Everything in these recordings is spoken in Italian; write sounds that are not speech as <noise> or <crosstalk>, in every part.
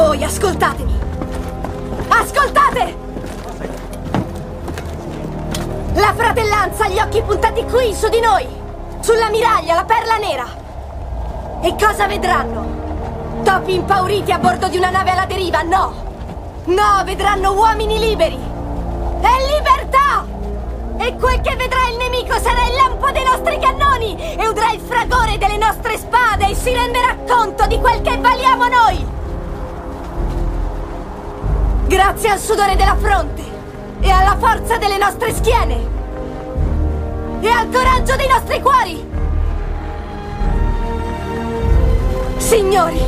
Voi ascoltatemi! Ascoltate! La fratellanza ha gli occhi puntati qui, su di noi! Sulla miraglia, la perla nera! E cosa vedranno? Topi impauriti a bordo di una nave alla deriva? No! No, vedranno uomini liberi! E libertà! E quel che vedrà il nemico sarà il lampo dei nostri cannoni e udrà il fragore delle nostre spade e si renderà conto di quel che valiamo noi! Grazie al sudore della fronte e alla forza delle nostre schiene e al coraggio dei nostri cuori! Signori,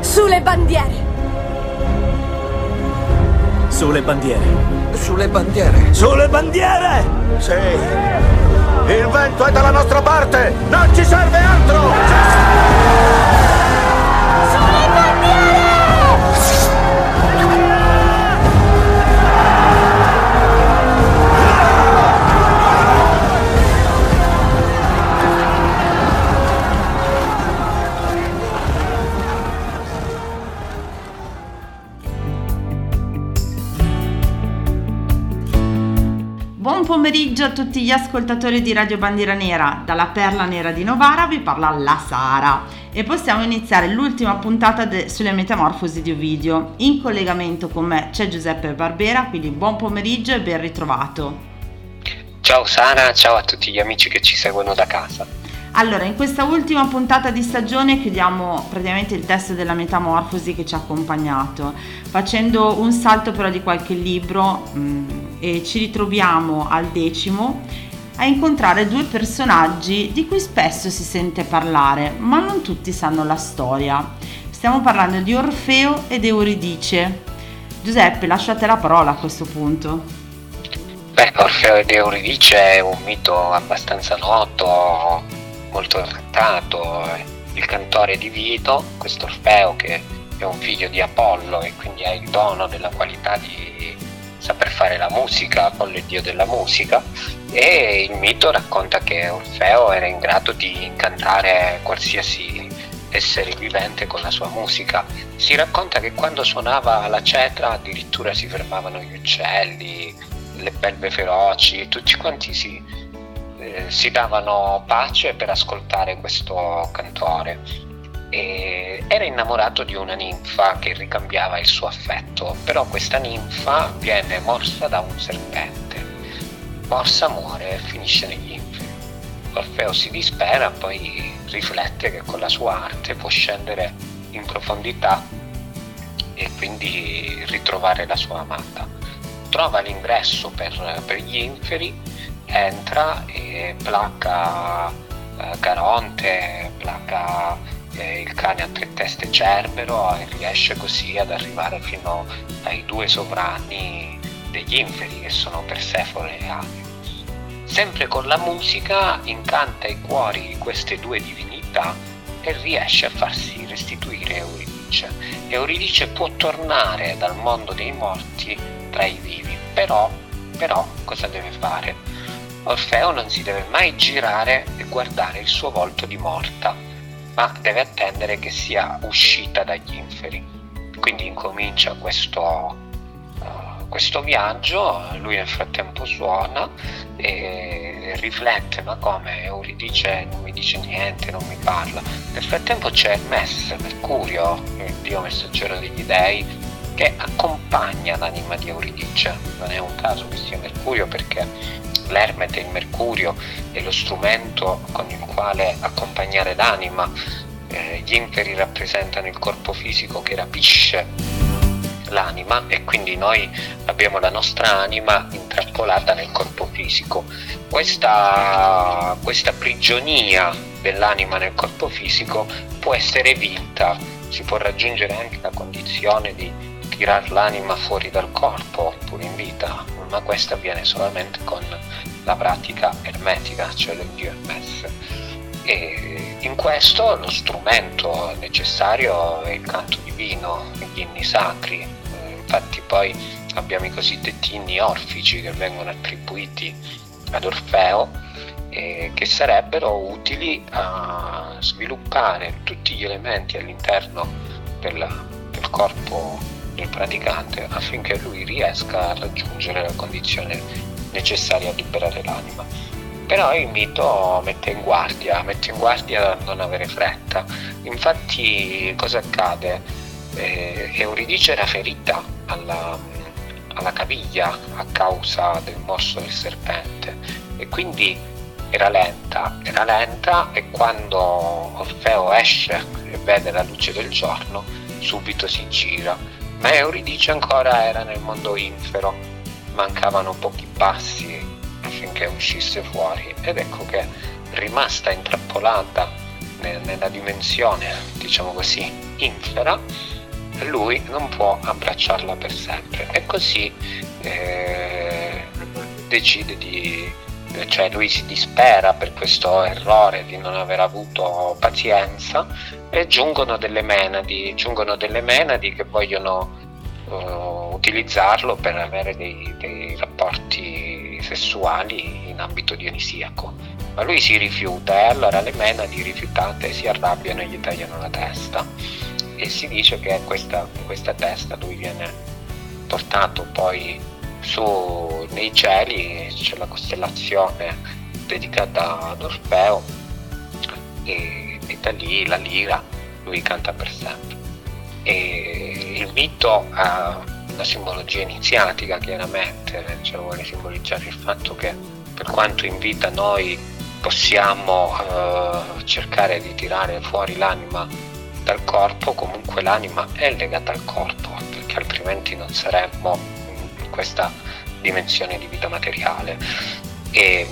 sulle bandiere! Sulle bandiere. Sulle bandiere. Sulle bandiere! Sì. Il vento è dalla nostra parte! Non ci serve altro! Buon pomeriggio a tutti gli ascoltatori di Radio Bandiera Nera. Dalla Perla Nera di Novara vi parla la Sara e possiamo iniziare l'ultima puntata de- sulle metamorfosi di Ovidio. In collegamento con me c'è Giuseppe Barbera, quindi buon pomeriggio e ben ritrovato. Ciao Sara, ciao a tutti gli amici che ci seguono da casa. Allora, in questa ultima puntata di stagione chiudiamo praticamente il testo della metamorfosi che ci ha accompagnato, facendo un salto però di qualche libro mh, e ci ritroviamo al decimo a incontrare due personaggi di cui spesso si sente parlare, ma non tutti sanno la storia. Stiamo parlando di Orfeo ed Euridice. Giuseppe, lasciate la parola a questo punto. Beh, Orfeo ed Euridice è un mito abbastanza noto, molto trattato. Il cantore di Vito, questo Orfeo che è un figlio di Apollo e quindi ha il dono della qualità di saper fare la musica, Apollo è dio della musica, e il mito racconta che Orfeo era in grado di incantare qualsiasi essere vivente con la sua musica. Si racconta che quando suonava la cetra addirittura si fermavano gli uccelli, le belve feroci, tutti quanti si, eh, si davano pace per ascoltare questo cantore. E era innamorato di una ninfa che ricambiava il suo affetto, però questa ninfa viene morsa da un serpente. Morsa muore e finisce negli inferi. Orfeo si dispera, poi riflette che con la sua arte può scendere in profondità e quindi ritrovare la sua amata. Trova l'ingresso per, per gli inferi, entra e placa eh, Caronte, placa eh, il cane a tre teste Cerbero e riesce così ad arrivare fino ai due sovrani degli inferi che sono Persefone e Hades. Sempre con la musica incanta i cuori di queste due divinità e riesce a farsi restituire Euridice. Euridice può tornare dal mondo dei morti tra i vivi, però, però cosa deve fare? Orfeo non si deve mai girare e guardare il suo volto di morta, ma deve attendere che sia uscita dagli inferi. Quindi incomincia questo, uh, questo viaggio, lui nel frattempo suona e riflette, ma come Euridice non mi dice niente, non mi parla. Nel frattempo c'è Hermes, Mercurio, il dio messaggero degli dei, che accompagna l'anima di Euridice. Non è un caso che sia Mercurio perché l'ermete, il mercurio è lo strumento con il quale accompagnare l'anima. Eh, gli inferi rappresentano il corpo fisico che rapisce l'anima e quindi noi abbiamo la nostra anima intrappolata nel corpo fisico. Questa, questa prigionia dell'anima nel corpo fisico può essere vinta, si può raggiungere anche la condizione di tirar l'anima fuori dal corpo pure in vita, ma questo avviene solamente con la pratica ermetica, cioè dio Hermes. E in questo lo strumento necessario è il canto divino, gli inni sacri. Infatti poi abbiamo i cosiddetti inni orfici che vengono attribuiti ad Orfeo eh, che sarebbero utili a sviluppare tutti gli elementi all'interno del, del corpo del praticante affinché lui riesca a raggiungere la condizione necessaria a liberare l'anima. Però il mito mette in guardia, mette in guardia a non avere fretta. Infatti cosa accade? Eh, Euridice era ferita alla, alla caviglia a causa del morso del serpente e quindi era lenta, era lenta e quando Orfeo esce e vede la luce del giorno subito si gira. Ma Euridice ancora era nel mondo infero, mancavano pochi passi affinché uscisse fuori. Ed ecco che rimasta intrappolata nella dimensione, diciamo così, infera, lui non può abbracciarla per sempre. E così eh, decide di cioè lui si dispera per questo errore di non aver avuto pazienza e giungono delle menadi, giungono delle menadi che vogliono uh, utilizzarlo per avere dei, dei, rapporti sessuali in ambito dionisiaco. Ma lui si rifiuta e allora le menadi rifiutate si arrabbiano e gli tagliano la testa e si dice che questa, questa testa lui viene portato poi su nei cieli c'è la costellazione dedicata ad Orfeo e, e da lì la lira lui canta per sempre. E il mito ha una simbologia iniziatica chiaramente cioè vuole simboleggiare il fatto che per quanto in vita noi possiamo eh, cercare di tirare fuori l'anima dal corpo comunque l'anima è legata al corpo perché altrimenti non saremmo questa dimensione di vita materiale. E,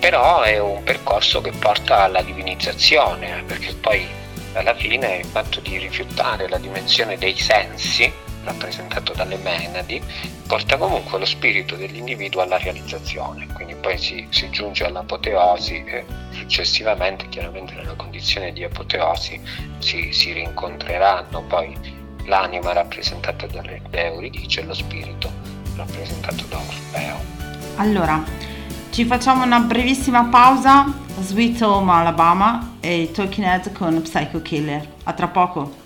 però è un percorso che porta alla divinizzazione, perché poi alla fine il fatto di rifiutare la dimensione dei sensi, rappresentato dalle menadi, porta comunque lo spirito dell'individuo alla realizzazione, quindi poi si, si giunge all'apoteosi e successivamente, chiaramente nella condizione di apoteosi, si, si rincontreranno poi l'anima rappresentata da Euridice e lo spirito rappresentato da Orfeo. Allora, ci facciamo una brevissima pausa, Sweet Home Alabama e Talking Heads con Psycho Killer. A tra poco.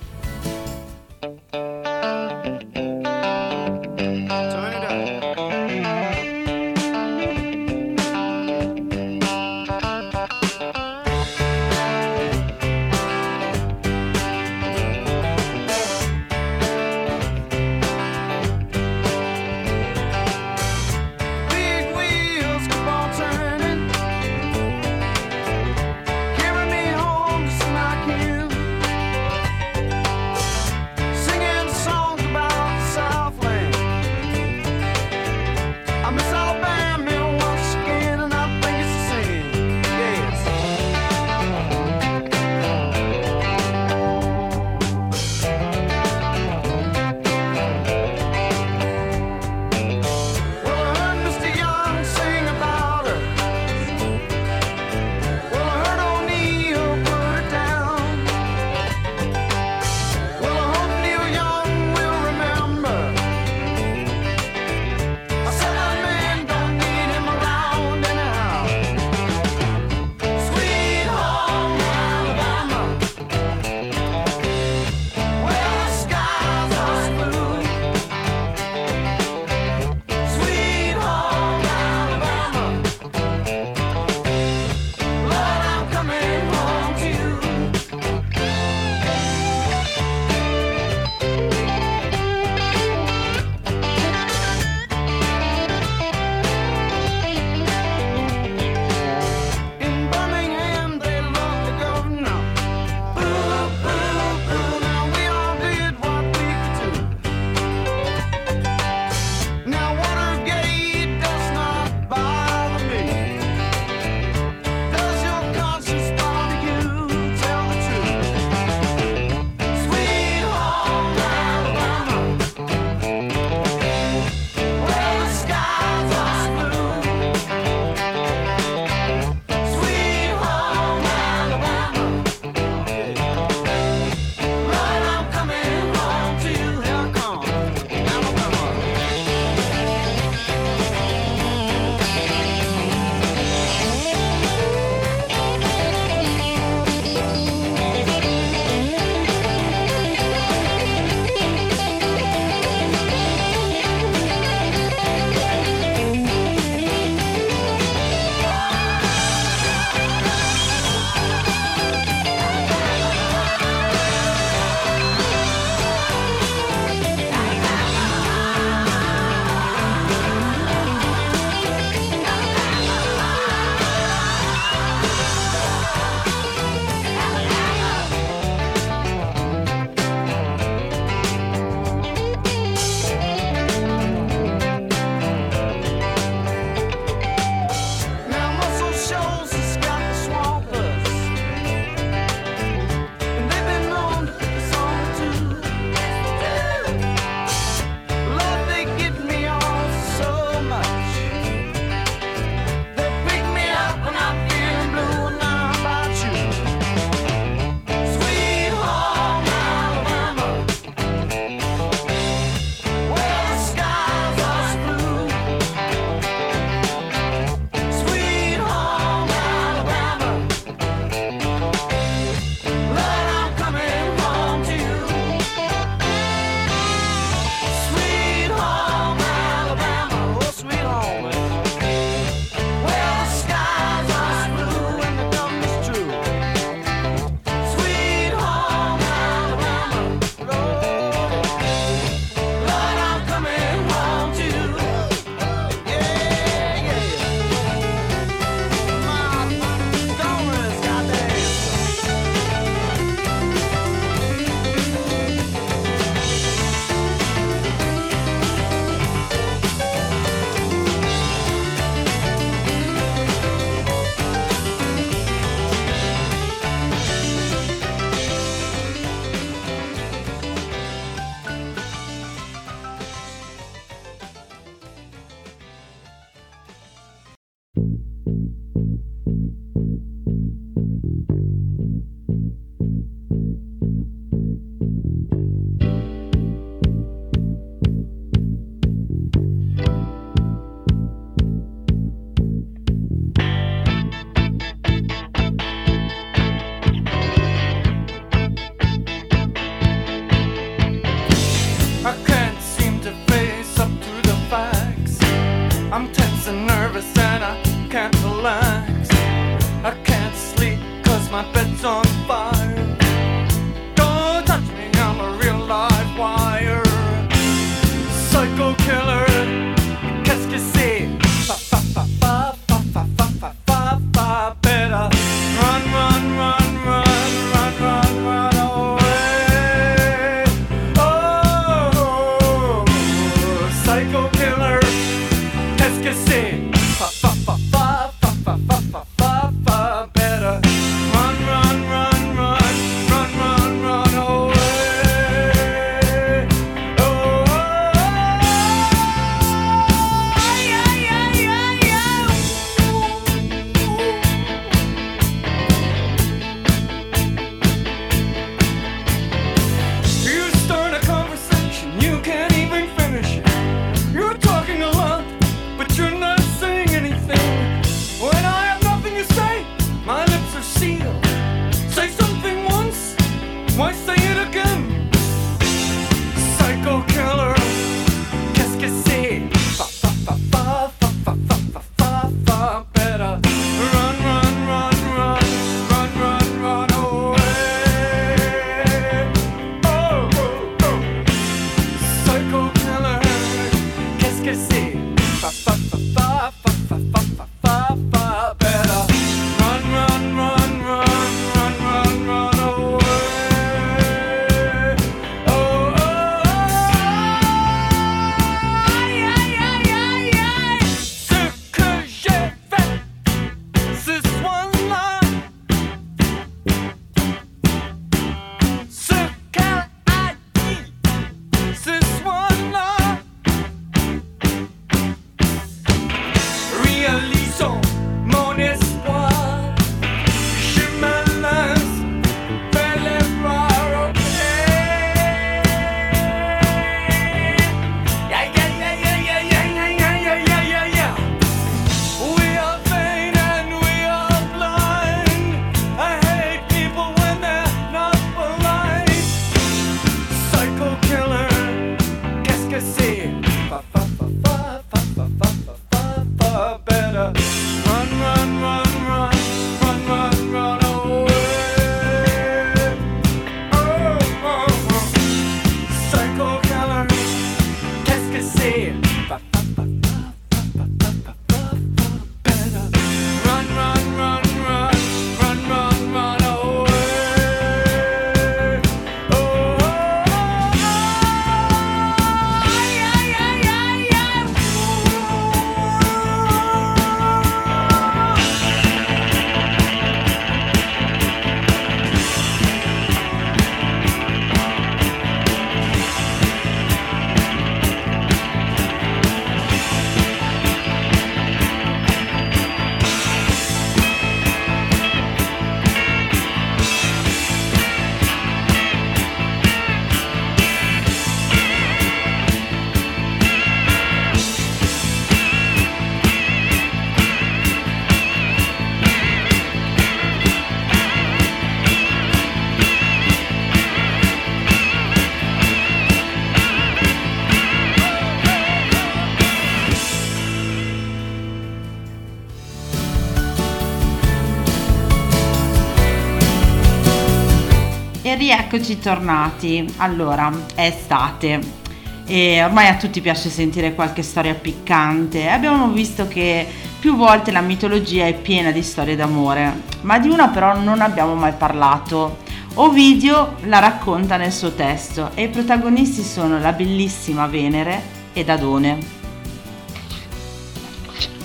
Rieccoci tornati. Allora, è estate e ormai a tutti piace sentire qualche storia piccante. Abbiamo visto che più volte la mitologia è piena di storie d'amore, ma di una però non abbiamo mai parlato. Ovidio la racconta nel suo testo e i protagonisti sono la bellissima Venere ed Adone.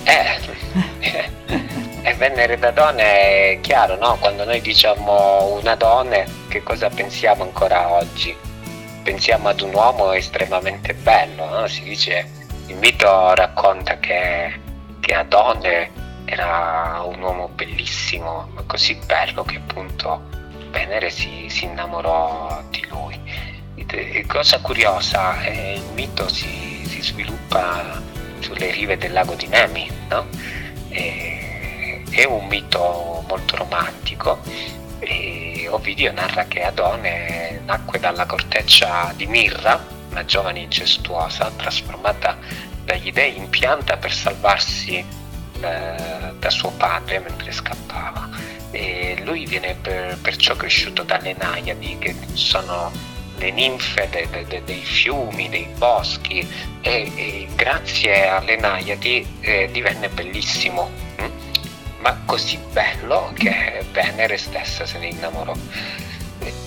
Eh, e Venere da donna è chiaro, no? Quando noi diciamo una donna, che cosa pensiamo ancora oggi? Pensiamo ad un uomo estremamente bello, no? Si dice, il mito racconta che, che Adone era un uomo bellissimo, così bello che appunto Venere si, si innamorò di lui. E cosa curiosa, eh, il mito si, si, sviluppa sulle rive del lago di Nemi, no? E è un mito molto romantico e Ovidio narra che Adone nacque dalla corteccia di Mirra, una giovane incestuosa trasformata dagli dei in pianta per salvarsi eh, da suo padre mentre scappava. e lui viene per, perciò cresciuto dalle Naiadi che sono le ninfe de, de, de, dei fiumi, dei boschi e, e grazie alle Naiadi eh, divenne bellissimo, hm? Ma così bello che Venere stessa se ne innamorò.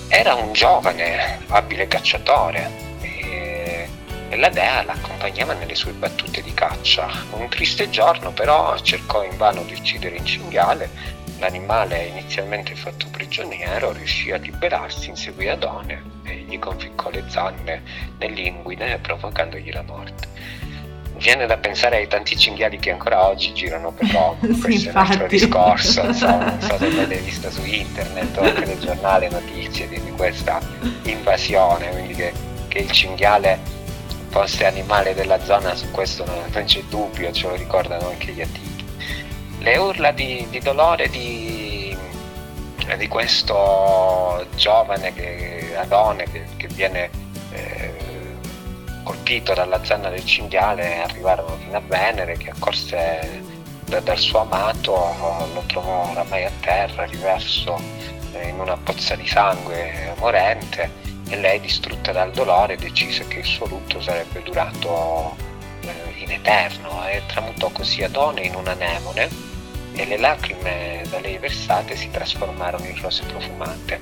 Era un giovane, abile cacciatore e, la dea l'accompagnava nelle sue battute di caccia. Un triste giorno però cercò invano di uccidere il cinghiale L'animale, inizialmente fatto prigioniero, riuscì a liberarsi, inseguì Adone e gli conficcò le zanne nell'inguine, provocandogli la morte. Viene da pensare ai tanti cinghiali che ancora oggi girano per Roma, sì, <laughs> questo è un altro discorso, insomma, non so <laughs> se avete visto su internet o anche nel giornale notizie di, di questa invasione, quindi che, che il cinghiale fosse animale della zona, su questo non, non c'è dubbio, ce lo ricordano anche gli antichi. Le urla di, di dolore di, di, questo giovane che, Adone che, che viene colpito dalla zanna del cinghiale arrivarono fino a Venere che accorse da, dal suo amato, lo trovò oramai a terra, riverso eh, in una pozza di sangue morente e lei distrutta dal dolore decise che il suo lutto sarebbe durato eh, in eterno e tramutò così Adone in un'anemone e le lacrime da lei versate si trasformarono in rose profumate,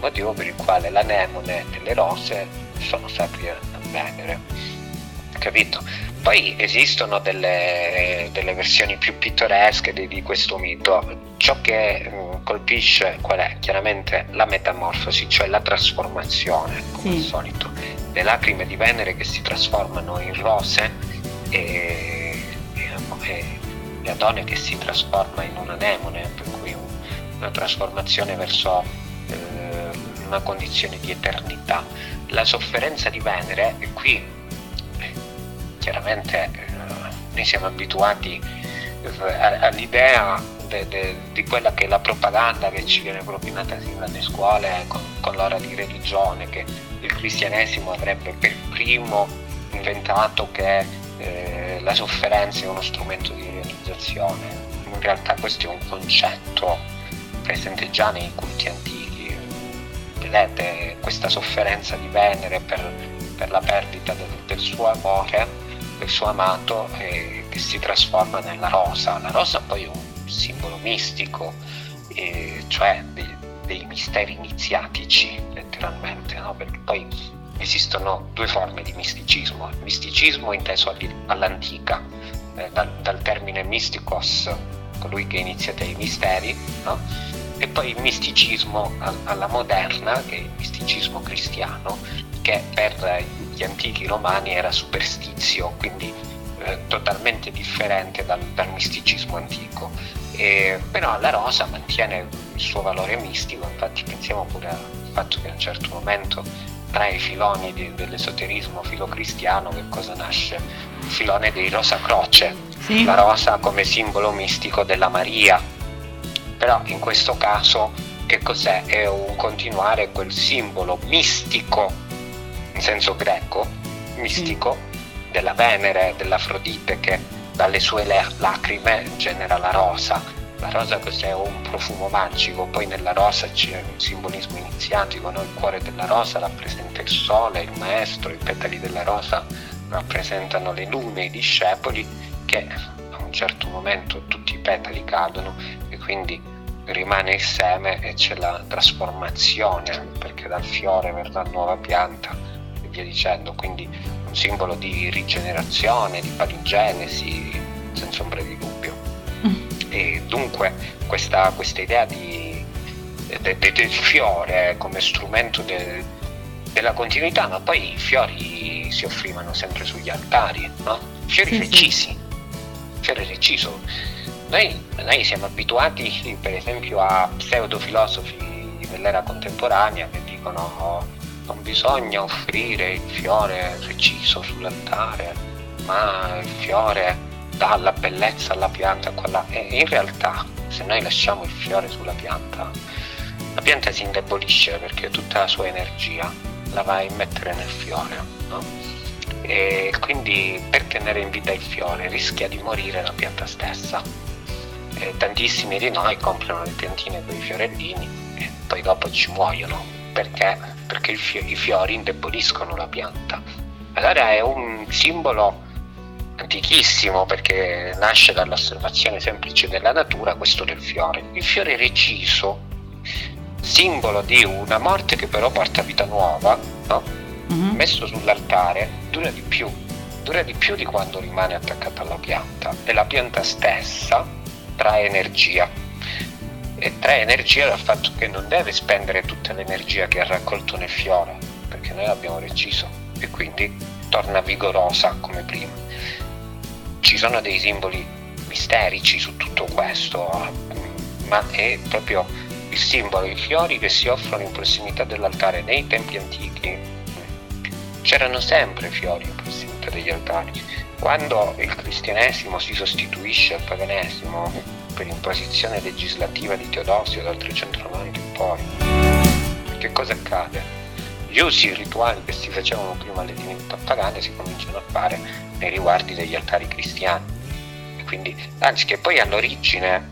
motivo per il quale l'anemone e le rose sono sacri Venere. Capito? Poi esistono delle, delle versioni più pittoresche di, di, questo mito. Ciò che mh, colpisce qual è? Chiaramente la metamorfosi, cioè la trasformazione, come sì. al solito. Le lacrime di Venere che si trasformano in rose e, e, e Adone che si trasforma in un anemone, per cui un, una trasformazione verso eh, una condizione di eternità. La sofferenza di Venere, e qui chiaramente eh, noi siamo abituati eh, all'idea de, de, di quella che è la propaganda che ci viene propinata sin dalle scuole con, con l'ora di religione, che il cristianesimo avrebbe per primo inventato che eh, la sofferenza è uno strumento di realizzazione. In realtà questo è un concetto presente già nei culti antichi. Vedete questa sofferenza di Venere per, per la perdita del, del, suo amore, del suo amato, eh, che si trasforma nella rosa. La rosa poi è un simbolo mistico, eh, cioè dei, dei, misteri iniziatici, letteralmente, no? perché poi esistono due forme di misticismo, il misticismo inteso all'antica, eh, dal, dal, termine mysticos, colui che inizia dei misteri, no? E poi il misticismo alla moderna, che è il misticismo cristiano, che per gli antichi romani era superstizio, quindi eh, totalmente differente dal, dal misticismo antico. E, però la rosa mantiene il suo valore mistico, infatti pensiamo pure al fatto che a un certo momento tra i filoni di, dell'esoterismo filocristiano che cosa nasce? Il filone dei Rosa Croce, sì. la rosa come simbolo mistico della Maria. Però in questo caso che cos'è? È un continuare quel simbolo mistico, in senso greco, mistico, sì. della Venere, dell'Afrodite che dalle sue lacrime genera la rosa la rosa cos'è? Un profumo magico, poi nella rosa c'è un simbolismo iniziatico, no? il cuore della rosa rappresenta il sole, il maestro, i petali della rosa rappresentano le lune, i discepoli, che certo momento tutti i petali cadono e quindi rimane il seme e c'è la trasformazione, perché dal fiore verrà nuova pianta e via dicendo, quindi un simbolo di rigenerazione, di paligenesi, senza ombra di dubbio. E dunque questa, questa idea di, de, de, del fiore come strumento de, della continuità, ma poi i fiori si offrivano sempre sugli altari, no? fiori sì, recisi, sì. Fiori reciso. Noi, noi siamo abituati per esempio a pseudofilosofi dell'era contemporanea che dicono oh, non bisogna offrire il fiore reciso sull'altare, ma il fiore dà la bellezza alla pianta quella... e in realtà se noi lasciamo il fiore sulla pianta la pianta si indebolisce perché tutta la sua energia la va a immettere nel fiore no? E quindi per tenere in vita il fiore rischia di morire la pianta stessa eh, tantissimi di noi comprano le piantine con i fiorellini e poi dopo ci muoiono perché? Perché i fiori indeboliscono la pianta. Allora è un simbolo antichissimo perché nasce dall'osservazione semplice della natura questo del fiore. Il fiore reciso, simbolo di una morte che però porta vita nuova, no? Mm-hmm. messo sull'altare, dura di più, dura di più di quando rimane attaccata alla pianta e la pianta stessa trae energia e trae energia dal fatto che non deve spendere tutta l'energia che ha raccolto nel fiore perché noi l'abbiamo reciso e quindi torna vigorosa come prima. Ci sono dei simboli misterici su tutto questo, ma è proprio il simbolo, i fiori che si offrono in prossimità dell'altare nei tempi antichi. C'erano sempre fiori in prossimità degli altari. Quando il cristianesimo si sostituisce al paganesimo per imposizione legislativa di Teodosio dal 390 in poi, che cosa accade? Gli usi rituali che si facevano prima alle divinità pagane si cominciano a fare nei riguardi degli altari cristiani. Quindi, anzi, che poi all'origine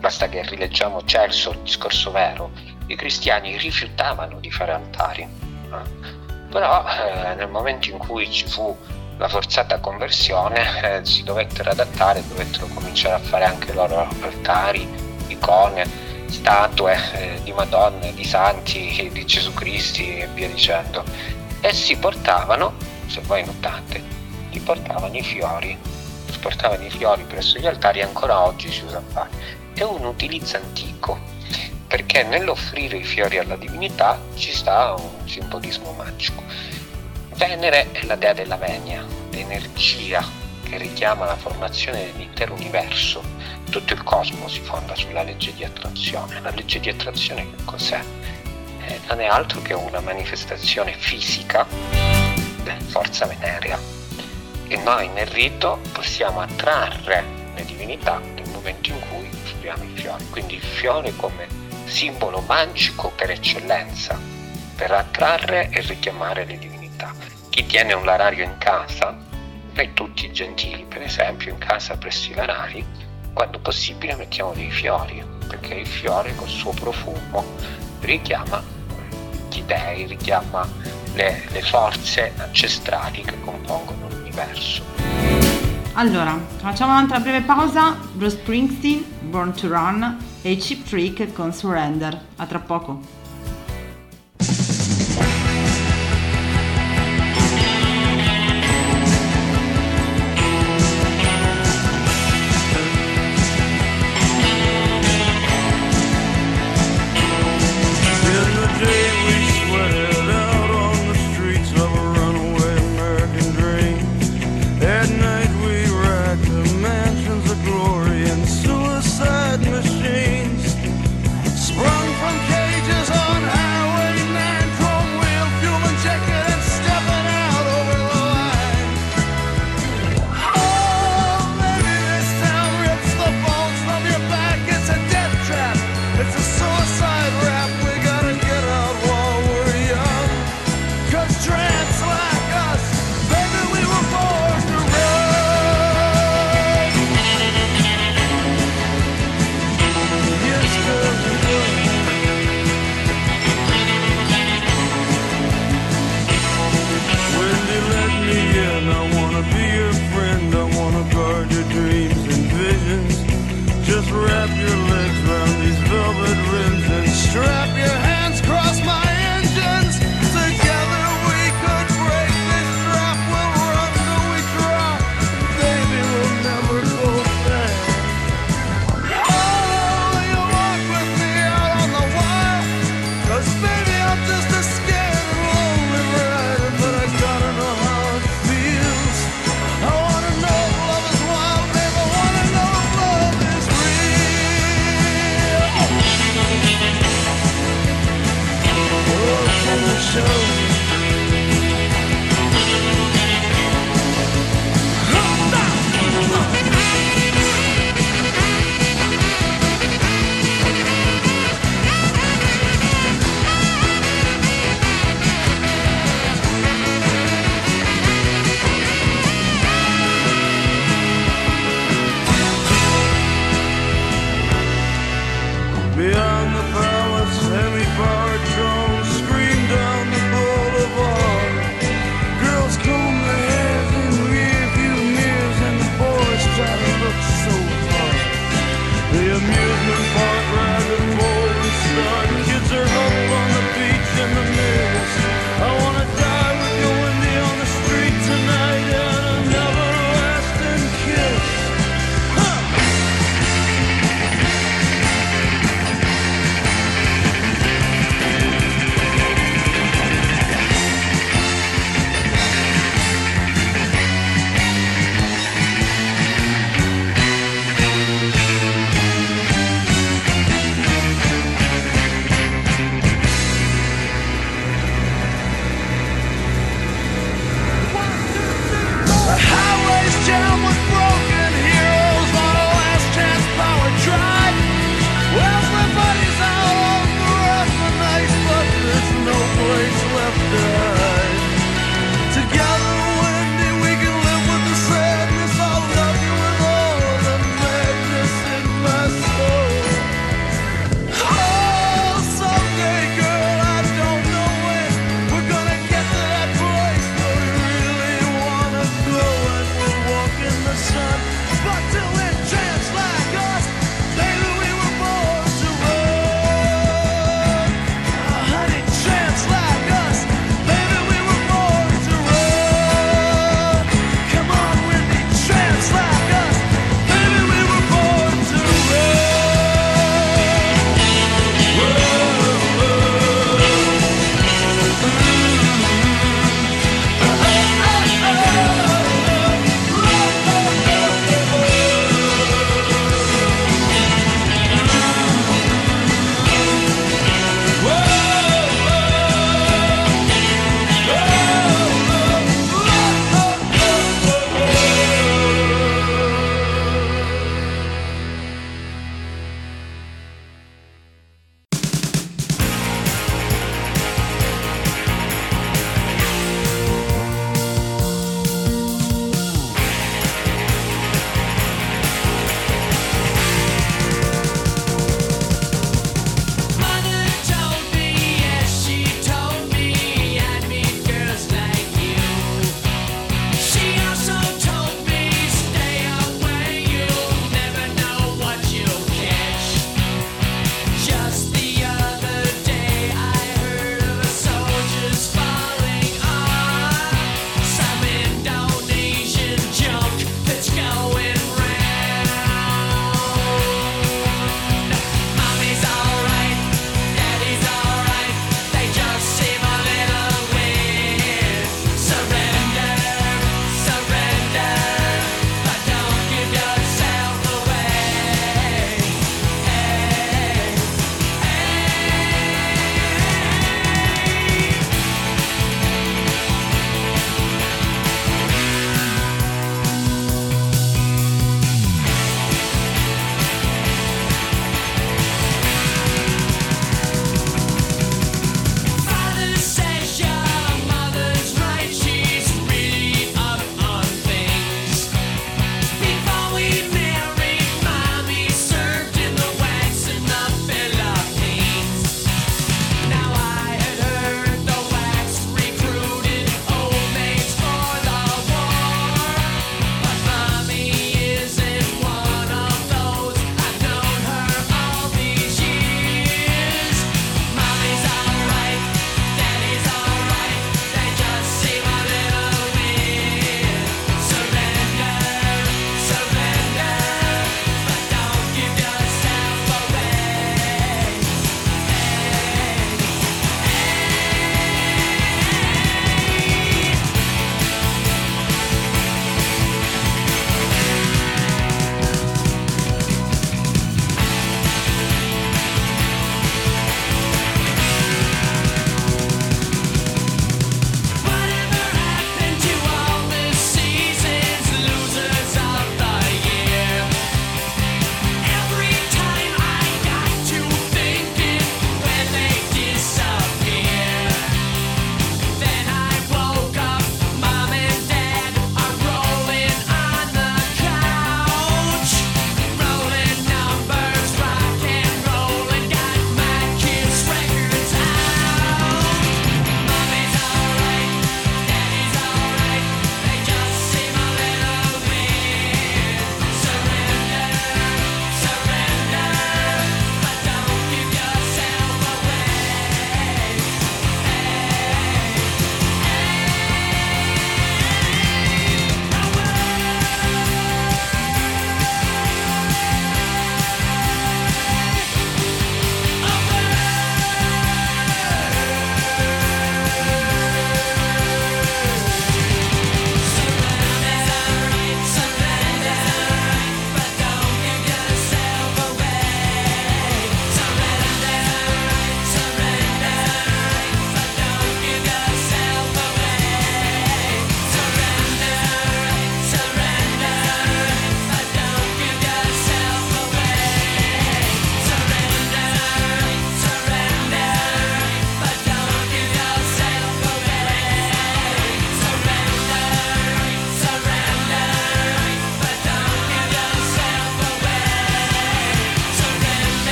basta che rileggiamo Celso, il discorso vero, i cristiani rifiutavano di fare altari, eh? Però eh, nel momento in cui ci fu la forzata conversione eh, si dovettero adattare, dovettero cominciare a fare anche loro altari, icone, statue eh, di Madonna, di santi, di Gesù Cristo e via dicendo. E si portavano, se voi notate, si portavano i fiori, si portavano i fiori presso gli altari ancora oggi si usa fare è un utilizzo antico, perché nell'offrire i fiori alla divinità ci sta un simbolismo magico. Venere è la dea della venia, l'energia che richiama la formazione dell'intero universo. Tutto il cosmo si fonda sulla legge di attrazione. La legge di attrazione che cos'è? Eh, non è altro che una manifestazione fisica della forza venerea. E noi nel rito possiamo attrarre le divinità nel momento in cui offriamo i fiori. Quindi il fiore come simbolo magico per eccellenza, per attrarre e richiamare le divinità. Chi tiene un larario in casa, noi tutti i gentili per esempio in casa presso i larari, quando possibile mettiamo dei fiori, perché il fiore col suo profumo richiama gli dei, richiama le, le forze ancestrali che compongono l'universo. Allora, facciamo un'altra breve pausa. Bruce Springsteen, Born to Run e Chip Trick con Surrender. A tra poco.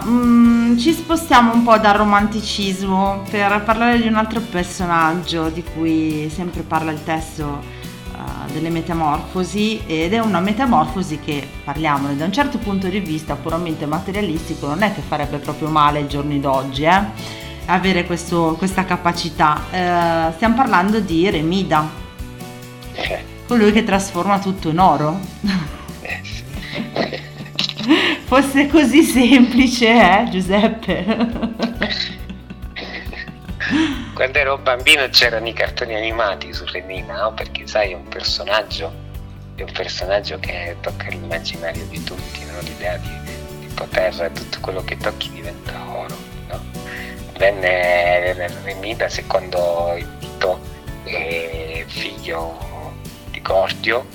Allora mm, ci spostiamo un po' dal romanticismo per parlare di un altro personaggio di cui sempre parla il testo uh, delle metamorfosi ed è una metamorfosi che, parliamone, da un certo punto di vista puramente materialistico non è che farebbe proprio male ai giorni d'oggi, eh? avere questo, questa capacità. Uh, stiamo parlando di Remida, colui che trasforma tutto in oro. <laughs> Fosse così semplice, eh, Giuseppe? Quando ero bambino c'erano i cartoni animati su Renina, no? Perché sai, è un personaggio, è un personaggio che tocca l'immaginario di tutti, no? L'idea di, di poter, tutto quello che tocchi diventa oro, no? Venne Renina secondo il mito figlio di Gordio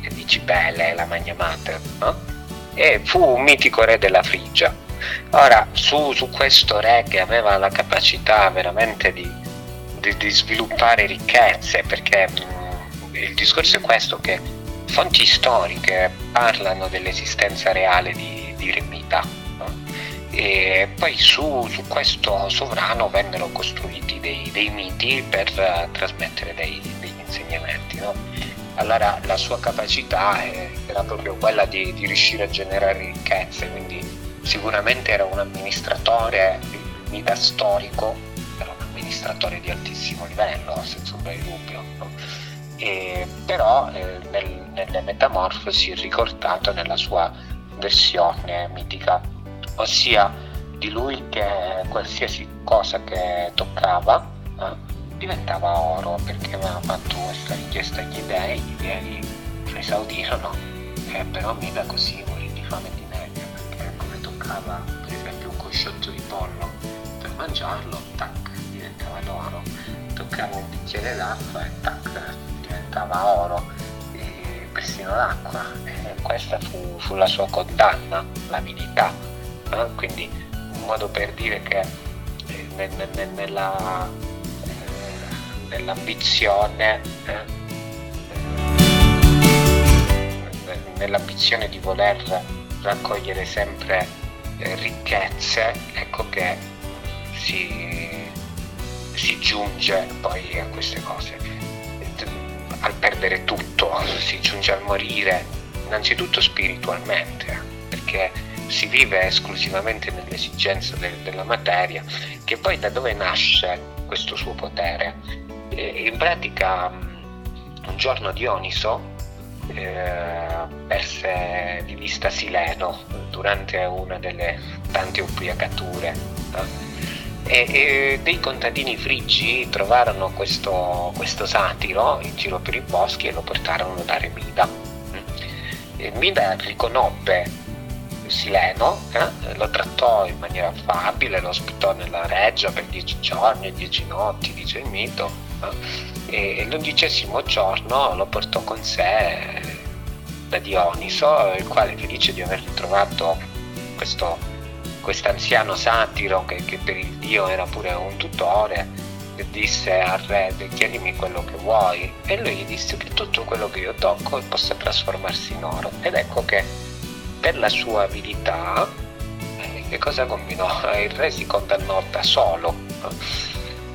e di Cibele, la Magna Mater, no? E fu un mitico re della Frigia. Ora, su, su questo re che aveva la capacità veramente di, di, di sviluppare ricchezze, perché mh, mm, il discorso è questo, che fonti storiche parlano dell'esistenza reale di, di Remita. No? E poi su, su, questo sovrano vennero costruiti dei, dei miti per uh, trasmettere dei, degli insegnamenti. No? Allora la sua capacità era proprio quella di, di riuscire a generare ricchezze, quindi sicuramente era un amministratore guida storico, era un amministratore di altissimo livello, senza un bel dubbio. No? E, però eh, nel, nelle metamorfosi è ricordato nella sua versione mitica, ossia di lui che qualsiasi cosa che toccava eh, diventava oro perché aveva fatto questa richiesta agli dei, gli dei lo esaudirono e però Mida così morì di fame e di nebbia perché come toccava per esempio un cosciotto di pollo per mangiarlo, tac, diventava d'oro, toccava un bicchiere d'acqua e tac, diventava oro e persino l'acqua. E questa fu, fu la sua condanna, l'avidità, no? quindi un modo per dire che eh, nella nell'ambizione eh, nell'ambizione di voler raccogliere sempre eh, ricchezze ecco che si, si giunge poi a queste cose. Al perdere tutto si giunge al morire innanzitutto spiritualmente perché si vive esclusivamente nell'esigenza de- della materia che poi da dove nasce questo suo potere in pratica un giorno Dioniso eh, perse di vista Sileno durante una delle tante ubriacature eh? e, e, dei contadini frigi trovarono questo, questo, satiro in giro per i boschi e lo portarono da Remida. E Mida riconobbe Sileno, eh? lo trattò in maniera affabile, lo ospitò nella reggia per dieci giorni dieci notti, dice il mito, e l'undicesimo giorno lo portò con sé da Dioniso, il quale felice di aver ritrovato questo quest'anziano satiro che, che, per il dio era pure un tutore disse al re chiedimi quello che vuoi e lui gli disse che tutto quello che io tocco possa trasformarsi in oro ed ecco che per la sua abilità eh, che cosa combinò? <laughs> il re si condannò da solo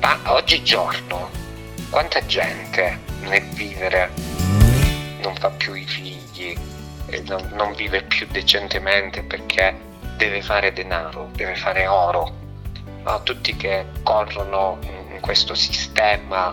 ma oggigiorno quanta gente nel vivere non fa più i figli e non, non vive più decentemente perché deve fare denaro, deve fare oro. No? Tutti che corrono in questo sistema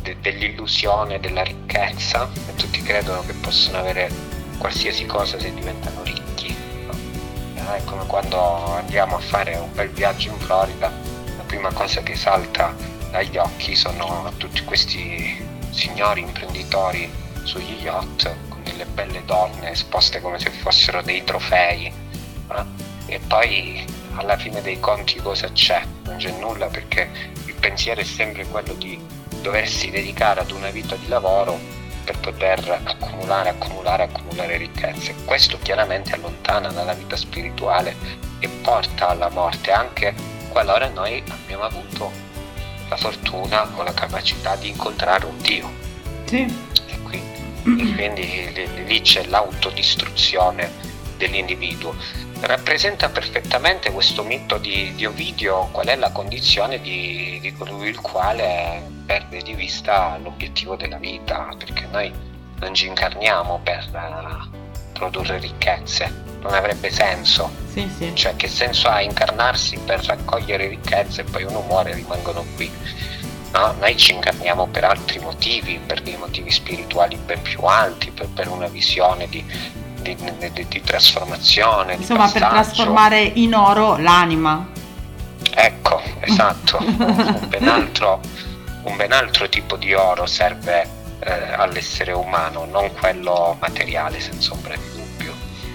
de- dell'illusione della ricchezza e tutti credono che possono avere qualsiasi cosa se diventano ricchi. No? È come quando andiamo a fare un bel viaggio in Florida, la prima cosa che salta agli occhi sono tutti questi signori imprenditori sugli yacht con delle belle donne esposte come se fossero dei trofei eh? e poi alla fine dei conti cosa c'è? Non c'è nulla perché il pensiero è sempre quello di doversi dedicare ad una vita di lavoro per poter accumulare, accumulare, accumulare ricchezze. Questo chiaramente allontana dalla vita spirituale e porta alla morte anche qualora noi abbiamo avuto la fortuna o la capacità di incontrare un Dio. Sì. E quindi, e quindi lì, c'è l'autodistruzione dell'individuo. rappresenta perfettamente questo mito di, di, Ovidio, qual è la condizione di, di colui il quale perde di vista l'obiettivo della vita, perché noi non ci incarniamo per uh, produrre ricchezze, non avrebbe senso. Sì, sì. Cioè che senso ha incarnarsi per raccogliere ricchezze e poi uno muore e rimangono qui? No, noi ci incarniamo per altri motivi, per dei motivi spirituali ben più alti, per, per una visione di, di, di, di trasformazione. Insomma, per trasformare in oro l'anima. Ecco, esatto. <laughs> un, ben altro, un, ben altro, tipo di oro serve eh, all'essere umano, non quello materiale, senza ombra.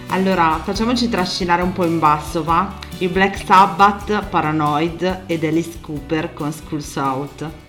Allora, facciamoci trascinare un po' in basso, va? I Black Sabbath, Paranoid ed Alice Cooper con Schools Out.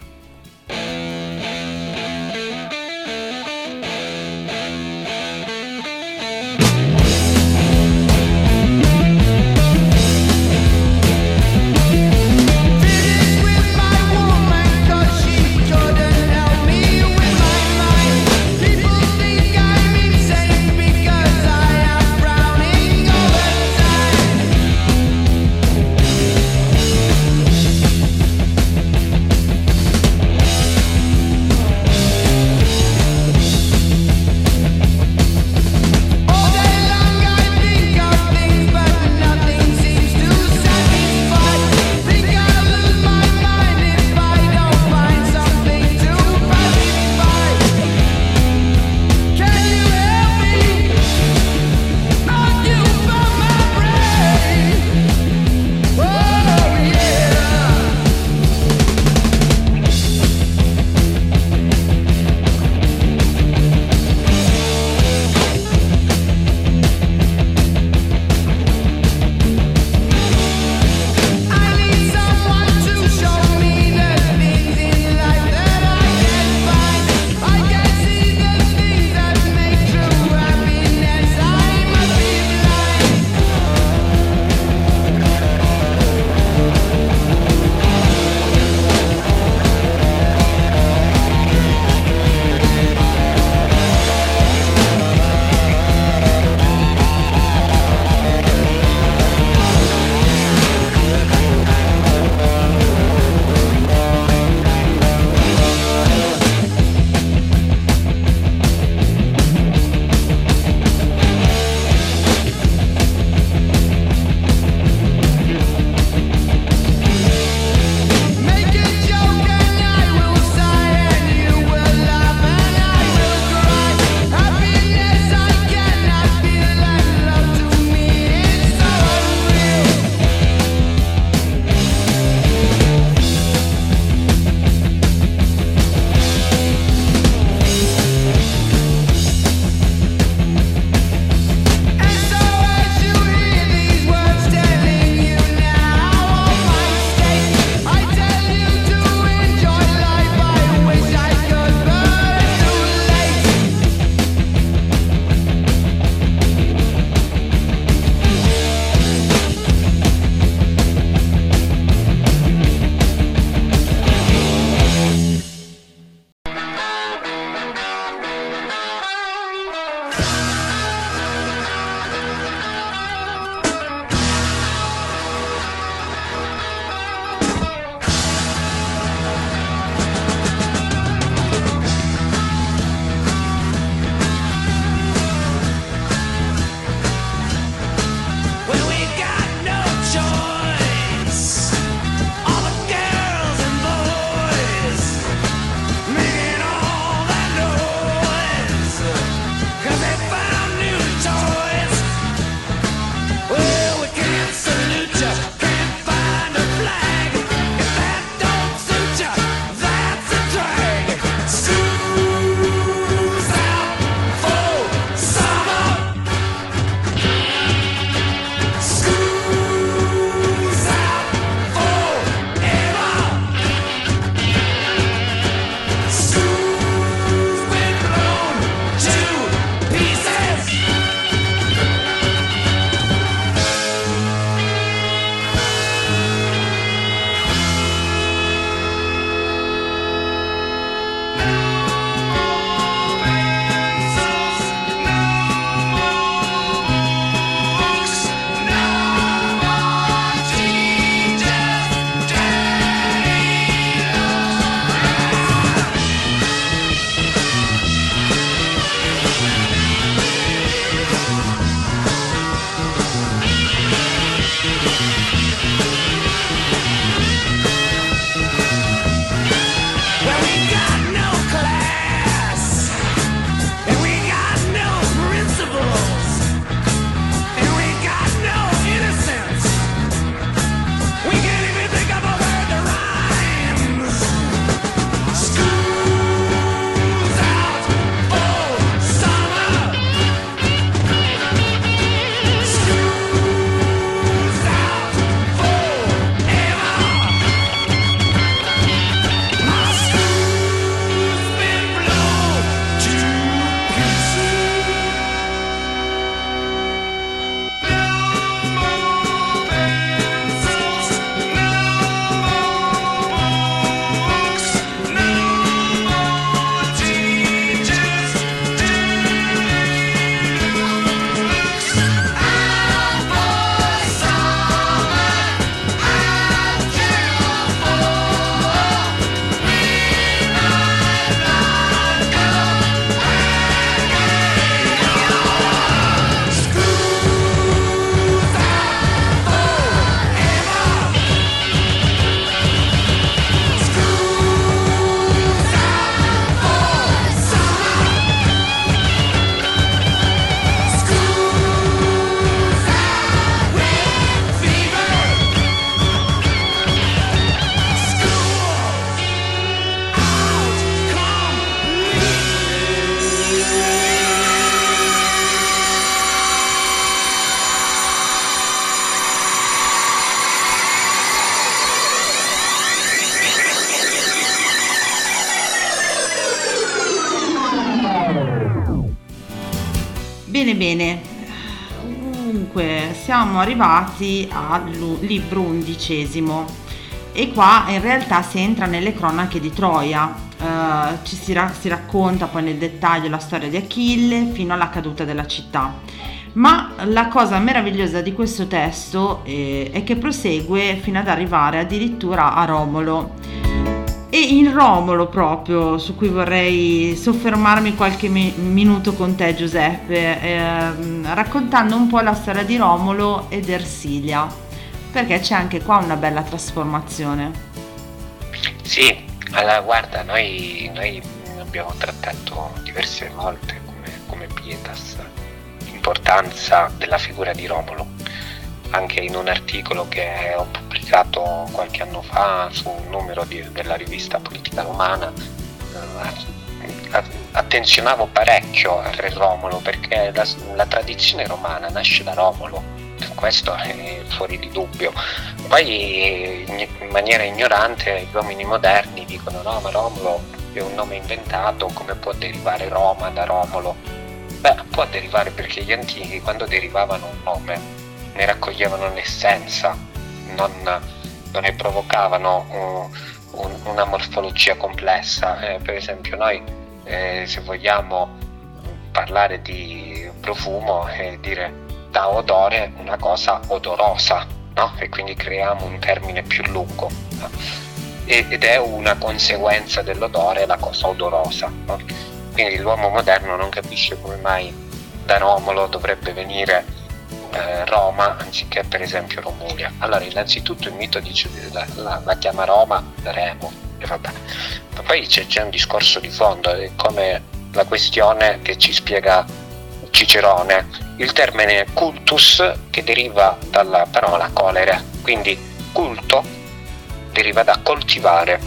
Arrivati al libro undicesimo e qua in realtà si entra nelle cronache di Troia. Uh, ci si, ra- si racconta poi nel dettaglio la storia di Achille fino alla caduta della città. Ma la cosa meravigliosa di questo testo eh, è che prosegue fino ad arrivare addirittura a Romolo. In Romolo proprio, su cui vorrei soffermarmi qualche mi- minuto con te Giuseppe, eh, raccontando un po' la storia di Romolo ed Ersilia, perché c'è anche qua una bella trasformazione. Sì, allora guarda, noi, noi abbiamo trattato diverse volte come, come Pietas l'importanza della figura di Romolo. Anche in un articolo che ho pubblicato qualche anno fa su un numero di, della rivista Politica Romana, eh, attenzionavo parecchio al re Romolo perché la, la tradizione romana nasce da Romolo, questo è fuori di dubbio. Poi in maniera ignorante gli uomini moderni dicono no ma Romolo è un nome inventato, come può derivare Roma da Romolo? Beh, può derivare perché gli antichi quando derivavano un nome ne raccoglievano l'essenza, non, non ne provocavano uh, un, una morfologia complessa. Eh, per esempio noi eh, se vogliamo parlare di profumo e eh, dire da odore una cosa odorosa, no? e quindi creiamo un termine più lungo. No? Ed è una conseguenza dell'odore la cosa odorosa. No? Quindi l'uomo moderno non capisce come mai da Romolo dovrebbe venire eh, Roma anziché per esempio Romulia. Allora innanzitutto il mito dice la, la, la chiama Roma Remo e vabbè. Ma poi c'è, c'è un discorso di fondo, è come la questione che ci spiega Cicerone. Il termine cultus che deriva dalla parola colere, quindi culto deriva da coltivare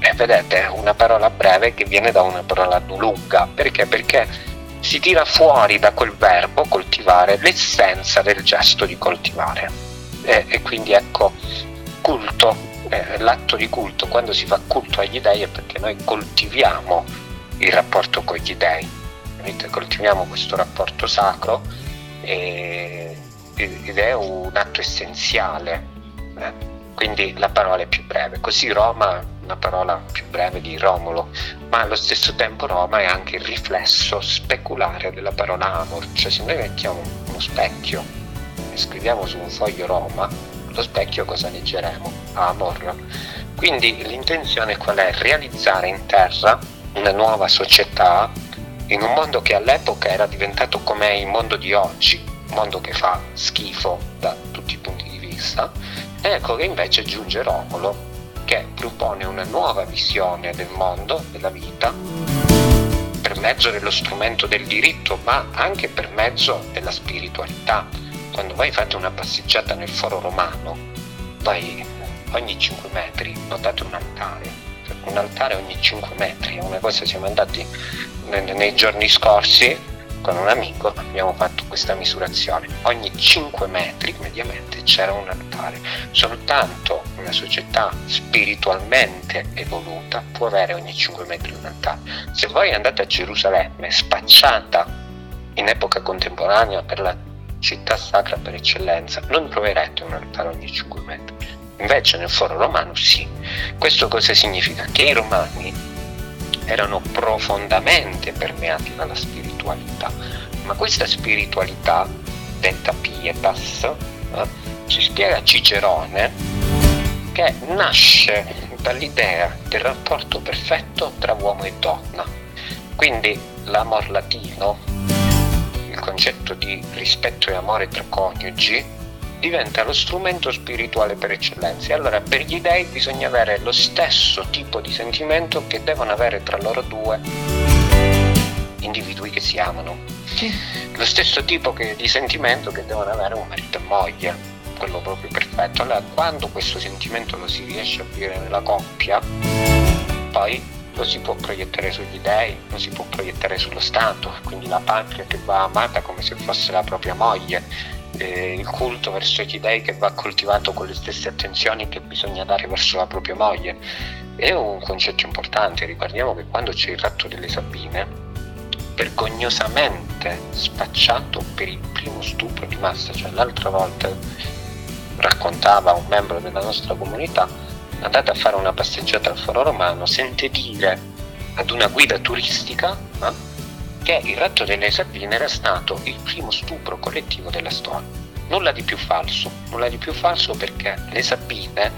e vedete, una parola breve che viene da una parola lunga. Perché? Perché si tira fuori da quel verbo coltivare l'essenza del gesto di coltivare. E, e quindi ecco, culto, eh, l'atto di culto, quando si fa culto agli dei è perché noi coltiviamo il rapporto con gli dei, capite? coltiviamo questo rapporto sacro e, ed è un atto essenziale. Eh? Quindi la parola è più breve. Così Roma una parola più breve di Romolo, ma allo stesso tempo Roma è anche il riflesso speculare della parola amor, cioè se noi mettiamo uno specchio e scriviamo su un foglio Roma, lo specchio cosa leggeremo? Amor. Quindi l'intenzione qual è? Realizzare in terra una nuova società in un mondo che all'epoca era diventato come il mondo di oggi, un mondo che fa schifo da tutti i punti di vista, ecco che invece giunge Romolo che propone una nuova visione del mondo, della vita, per mezzo dello strumento del diritto, ma anche per mezzo della spiritualità. Quando voi fate una passeggiata nel foro romano, poi ogni 5 metri notate un altare, un altare ogni 5 metri, è una cosa siamo andati nei giorni scorsi con un amico abbiamo fatto questa misurazione. Ogni 5 metri mediamente c'era un altare. Soltanto una società spiritualmente evoluta può avere ogni 5 metri un altare. Se voi andate a Gerusalemme, spacciata in epoca contemporanea per la città sacra per eccellenza, non troverete un altare ogni 5 metri. Invece nel foro romano sì. Questo cosa significa? Che i romani erano profondamente permeati dalla spiritualità, ma questa spiritualità, detta pietas, eh, ci spiega Cicerone che nasce dall'idea del rapporto perfetto tra uomo e donna. Quindi l'amor latino, il concetto di rispetto e amore tra coniugi, diventa lo strumento spirituale per eccellenza. Allora per gli dei bisogna avere lo stesso tipo di sentimento che devono avere tra loro due individui che si amano. Sì. Lo stesso tipo che, di sentimento che devono avere un marito e moglie, quello proprio perfetto. Allora quando questo sentimento lo si riesce a vivere nella coppia, poi lo si può proiettare sugli dei, lo si può proiettare sullo Stato, quindi la patria che va amata come se fosse la propria moglie, eh, il culto verso gli dei che va coltivato con le stesse attenzioni che bisogna dare verso la propria moglie. È un concetto importante, ricordiamo che quando c'è il ratto delle Sabine, vergognosamente spacciato per il primo stupro di massa, cioè l'altra volta raccontava un membro della nostra comunità, andate a fare una passeggiata al Foro Romano, sente dire ad una guida turistica eh, che il ratto delle Sabine era stato il primo stupro collettivo della storia. Nulla di più falso, nulla di più falso perché le Sabine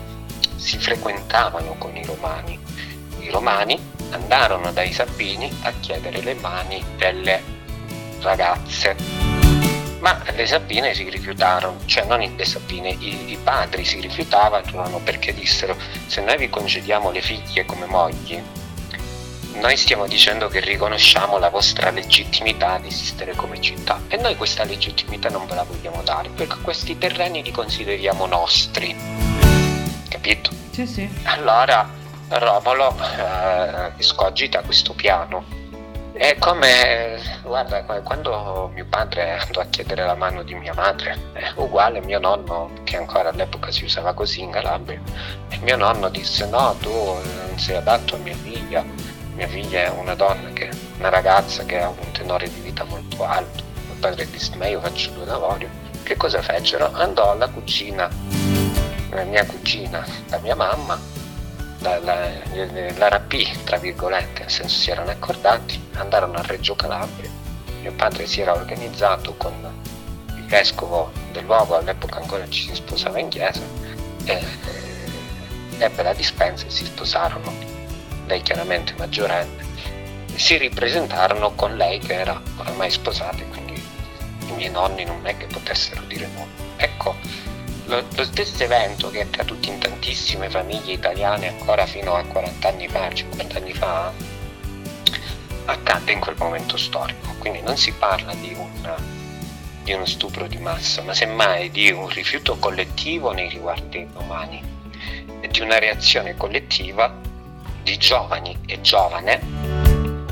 si frequentavano con i romani. I romani andarono dai Sabini a chiedere le mani delle ragazze ma le Sabine si rifiutarono, cioè non le Sabine, i, i padri si rifiutavano perché dissero se noi vi concediamo le figlie come mogli, noi stiamo dicendo che riconosciamo la vostra legittimità di esistere come città e noi questa legittimità non ve la vogliamo dare perché questi terreni li consideriamo nostri. Capito? Sì, sì. Allora Romolo eh, scogita questo piano è come, guarda, quando mio padre andò a chiedere la mano di mia madre, è uguale mio nonno, che ancora all'epoca si usava così in Calabria, e mio nonno disse no, tu non sei adatto a mia figlia, mia figlia è una donna, che, una ragazza che ha un tenore di vita molto alto. Mio padre disse ma io faccio due lavori. Che cosa fecero? Andò alla cucina, la mia cugina, la mia mamma, la, la, la rapì, tra virgolette, nel senso si erano accordati, andarono a Reggio Calabria. Mio padre si era organizzato con il vescovo del luogo, all'epoca ancora ci si sposava in chiesa, e ebbe la dispensa e si sposarono. Lei chiaramente maggiorenne, si ripresentarono con lei che era oramai sposata, quindi i miei nonni non è che potessero dire no. Ecco, lo, lo, stesso evento che è accaduto in tantissime famiglie italiane ancora fino a 40 anni fa, 50 anni fa, accadde in quel momento storico. Quindi non si parla di, una, di uno stupro di massa, ma semmai di un rifiuto collettivo nei riguardi umani e di una reazione collettiva di giovani e giovane,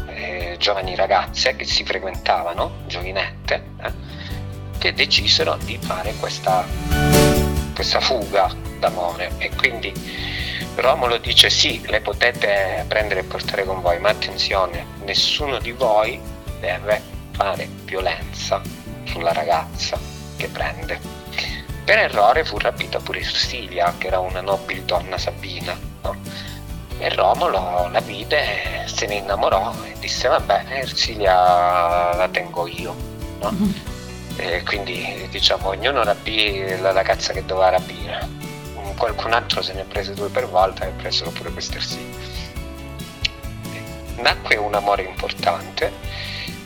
eh, giovani ragazze che si frequentavano, giovinette, eh, che decisero di fare questa questa fuga d'amore e quindi Romolo dice sì, le potete prendere e portare con voi, ma attenzione, nessuno di voi deve fare violenza sulla ragazza che prende. Per errore fu rapita pure Ersilia, che era una nobile donna sabina. No? E Romolo la vide, se ne innamorò e disse vabbè, Ersilia la tengo io. No? E quindi diciamo ognuno rapì la ragazza che doveva rapire. Qualcun altro se ne prese due per volta e presero pure queste sì. Nacque un amore importante.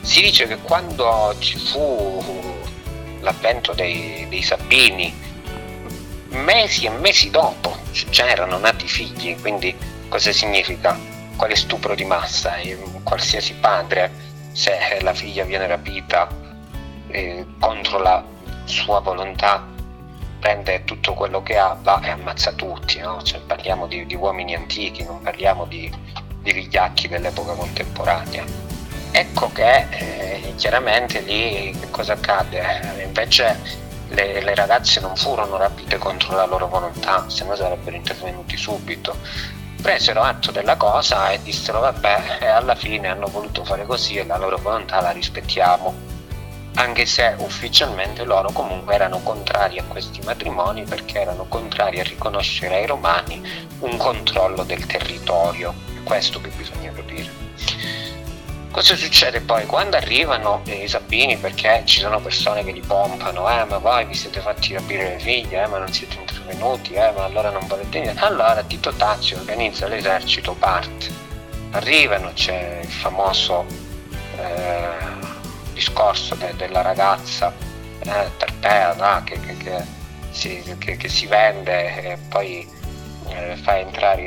Si dice che quando ci fu l'avvento dei, dei Sabini, mesi e mesi dopo già erano nati figli, quindi cosa significa? Quale stupro di massa? Qualsiasi padre, se la figlia viene rapita, eh, contro la sua volontà prende tutto quello che ha, va e ammazza tutti, no? cioè, parliamo di, di, uomini antichi, non parliamo di, di vigliacchi dell'epoca contemporanea. Ecco che eh, chiaramente lì che cosa accade? Eh, invece le, le, ragazze non furono rapite contro la loro volontà, se no sarebbero intervenuti subito. Presero atto della cosa e dissero vabbè, e alla fine hanno voluto fare così e la loro volontà la rispettiamo anche se ufficialmente loro comunque erano contrari a questi matrimoni perché erano contrari a riconoscere ai romani un controllo del territorio. È questo che bisogna capire. Cosa succede poi? Quando arrivano i Sabini, perché ci sono persone che li pompano, eh ma voi vi siete fatti rapire le figlie, eh ma non siete intervenuti, eh ma allora non volete niente. Allora Tito Tazio organizza l'esercito, parte. Arrivano, c'è il famoso... Eh, discorso de, della ragazza eh, no? che, che, che, si, che, si, vende e poi eh, fa entrare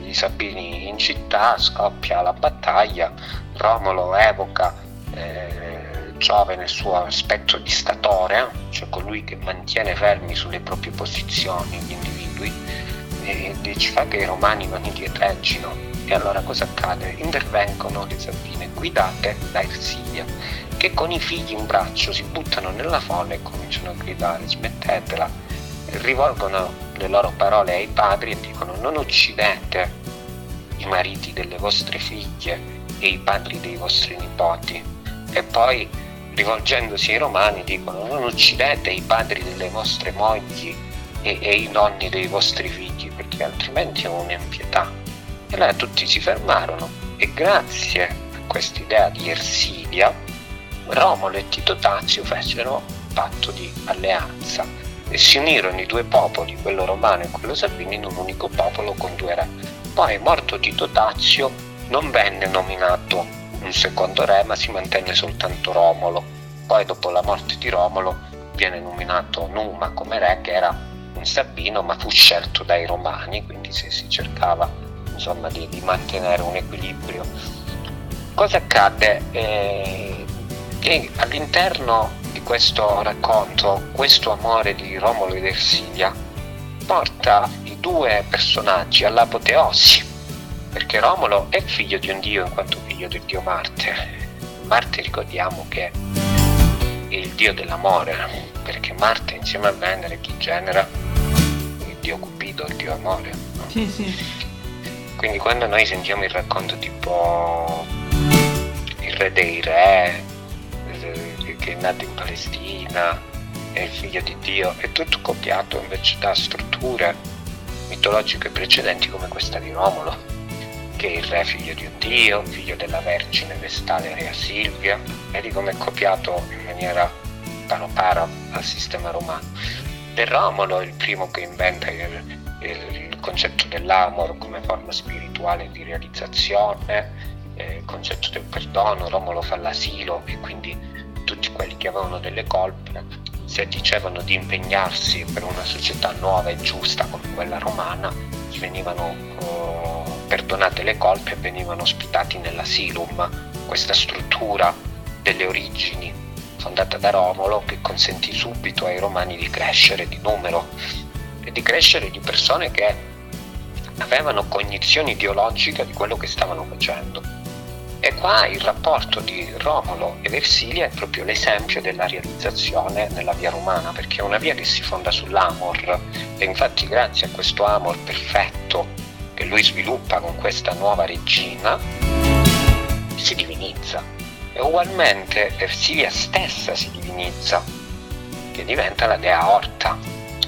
gli Sabini in città, scoppia la battaglia, Romolo evoca eh, Giove nel suo aspetto di statore, cioè colui che mantiene fermi sulle proprie posizioni gli individui e, ci fa che i romani non indietreggino. E allora cosa accade? Intervengono le Sabine guidate da Ersilia che con i figli in braccio si buttano nella folla e cominciano a gridare smettetela, rivolgono le loro parole ai padri e dicono non uccidete i mariti delle vostre figlie e i padri dei vostri nipoti, e poi rivolgendosi ai romani dicono non uccidete i padri delle vostre mogli e, e i nonni dei vostri figli perché altrimenti è un'impietà. E allora tutti si fermarono e grazie a questa idea di Ersilia Romolo e Tito Tazio fecero un patto di alleanza e si unirono i due popoli, quello romano e quello sabino, in un unico popolo con due re. Poi, morto Tito Tazio, non venne nominato un secondo re, ma si mantenne soltanto Romolo. Poi, dopo la morte di Romolo, viene nominato Numa come re, che era un sabino, ma fu scelto dai romani, quindi se si cercava insomma, di, di mantenere un equilibrio. Cosa accadde? Eh, che all'interno questo racconto, questo amore di Romolo ed Ersilia, porta i due personaggi all'apoteosi, perché Romolo è figlio di un dio in quanto figlio del dio Marte. Marte ricordiamo che è il dio dell'amore, perché Marte insieme a Venere chi genera? Dio Cupido, il dio amore. No? Sì, sì. Quindi quando noi sentiamo il racconto tipo il re dei re, che è nato in Palestina, è il figlio di Dio, è tutto copiato invece da strutture mitologiche precedenti come questa di Romolo, che è il re figlio di un Dio, figlio della Vergine Vestale Rea Silvia, vedi come è copiato in maniera paro paro al sistema romano. De Romolo il primo che inventa il, il, il concetto dell'amor come forma spirituale di realizzazione, eh, il concetto del perdono, Romolo fa l'asilo e quindi tutti quelli che avevano delle colpe, se dicevano di impegnarsi per una società nuova e giusta come quella romana, gli venivano oh, perdonate le colpe e venivano ospitati nell'asilum, questa struttura delle origini fondata da Romolo che consentì subito ai romani di crescere di numero e di crescere di persone che avevano cognizione ideologica di quello che stavano facendo e qua il rapporto di Romolo e Versilia è proprio l'esempio della realizzazione nella via romana, perché è una via che si fonda sull'amor e infatti grazie a questo amor perfetto che lui sviluppa con questa nuova regina, si divinizza. E ugualmente Versilia stessa si divinizza, che diventa la dea Orta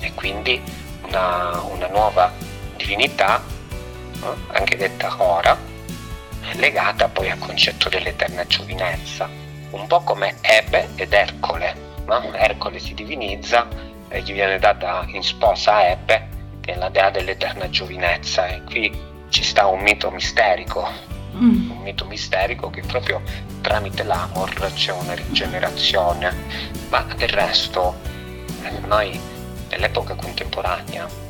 e quindi una, una nuova divinità, eh, anche detta Ora, legata poi al concetto dell'eterna giovinezza, un po' come Ebe ed Ercole. No? Ercole si divinizza e gli viene data in sposa Ebe, che è la dea dell'eterna giovinezza, e qui ci sta un mito misterico, mm. un mito misterico che proprio tramite l'amor c'è una rigenerazione, ma del resto noi nell'epoca contemporanea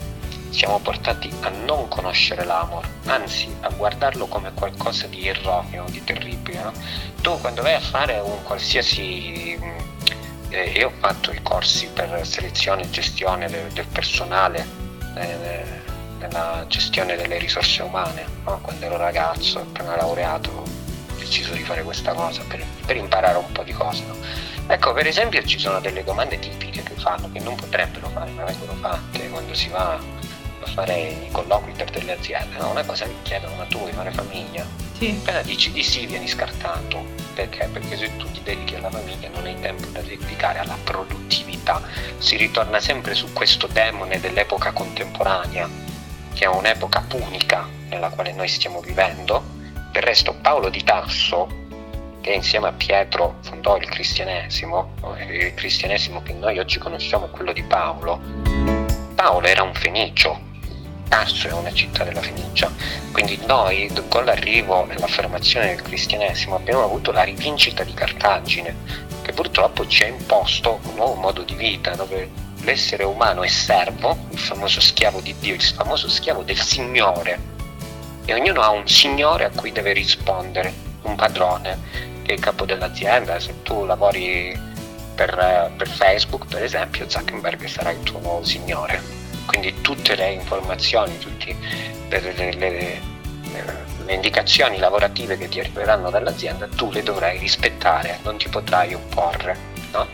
siamo portati a non conoscere l'amor, anzi a guardarlo come qualcosa di erroneo, di terribile. No? Tu quando vai a fare un qualsiasi... Eh, io ho fatto i corsi per selezione e gestione del, del personale, eh, nella gestione delle risorse umane, no? quando ero ragazzo, appena laureato, ho deciso di fare questa cosa per, per imparare un po' di cose. No? Ecco, per esempio ci sono delle domande tipiche che fanno, che non potrebbero fare, ma vengono fatte quando si va fare i colloqui per delle aziende, no? una cosa che chiedono, ma tu vuoi fare famiglia? Sì. Appena dici di sì vieni scartato, perché? Perché se tu ti dedichi alla famiglia non hai tempo da dedicare alla produttività, si ritorna sempre su questo demone dell'epoca contemporanea, che è un'epoca punica nella quale noi stiamo vivendo. Del resto Paolo di Tasso, che insieme a Pietro fondò il cristianesimo, il cristianesimo che noi oggi conosciamo è quello di Paolo, Paolo era un fenicio, Tarso è una città della Fenicia, quindi noi con l'arrivo e l'affermazione del cristianesimo abbiamo avuto la rivincita di Cartagine, che purtroppo ci ha imposto un nuovo modo di vita dove l'essere umano è servo, il famoso schiavo di Dio, il famoso schiavo del Signore, e ognuno ha un Signore a cui deve rispondere, un padrone, che è il capo dell'azienda, se tu lavori per, per Facebook per esempio Zuckerberg sarà il tuo nuovo Signore quindi tutte le informazioni, tutte le, le, le, le, indicazioni lavorative che ti arriveranno dall'azienda tu le dovrai rispettare, non ti potrai opporre. No?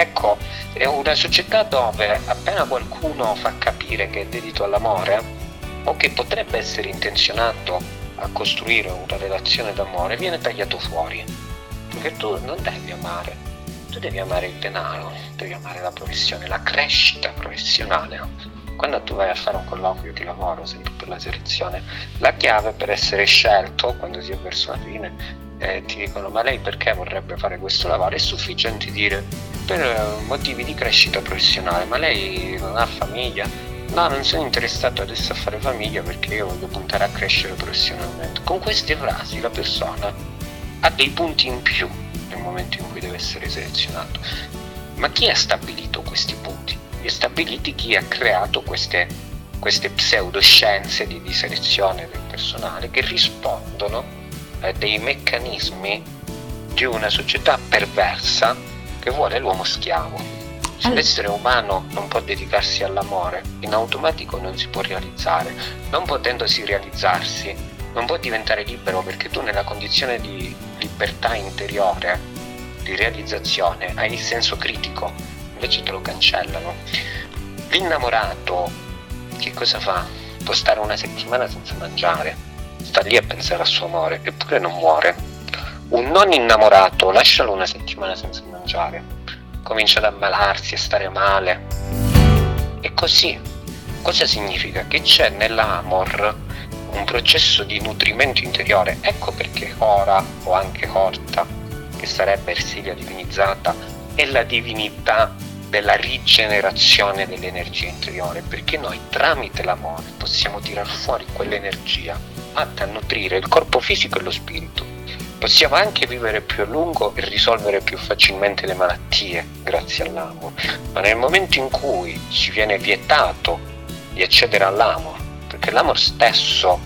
Ecco, è una società dove appena qualcuno fa capire che è dedito all'amore o che potrebbe essere intenzionato a costruire una relazione d'amore, viene tagliato fuori. che tu non devi amare, tu devi amare il denaro, devi amare la professione, la crescita professionale. Quando tu vai a fare un colloquio di lavoro, sempre per la selezione, la chiave per essere scelto, quando si è verso la fine, eh, ti dicono ma lei perché vorrebbe fare questo lavoro? È sufficiente dire per eh, motivi di crescita professionale, ma lei non ha famiglia? No, non sono interessato adesso a fare famiglia perché io voglio puntare a crescere professionalmente. Con queste frasi la persona ha dei punti in più nel momento in cui deve essere selezionato. Ma chi ha stabilito questi punti? Ha stabiliti chi ha creato queste, queste pseudoscienze di, di selezione del personale che rispondono a dei meccanismi di una società perversa che vuole l'uomo schiavo. Se l'essere umano non può dedicarsi all'amore, in automatico non si può realizzare. Non potendosi realizzarsi, non può diventare libero perché tu nella condizione di libertà interiore, di realizzazione, hai il senso critico, invece te lo cancellano. L'innamorato che cosa fa? Può stare una settimana senza mangiare, sta lì a pensare al suo amore, eppure non muore. Un non innamorato, lascialo una settimana senza mangiare, comincia ad ammalarsi, a stare male. E così, cosa significa? Che c'è nell'amor un processo di nutrimento interiore. Ecco perché Ora, o anche Horta, che sarebbe Ersilia divinizzata, è la divinità della rigenerazione dell'energia interiore, perché noi tramite l'amore possiamo tirar fuori quell'energia atta a nutrire il corpo fisico e lo spirito. Possiamo anche vivere più a lungo e risolvere più facilmente le malattie grazie all'amore, ma nel momento in cui ci viene vietato di accedere all'amore, perché l'amore stesso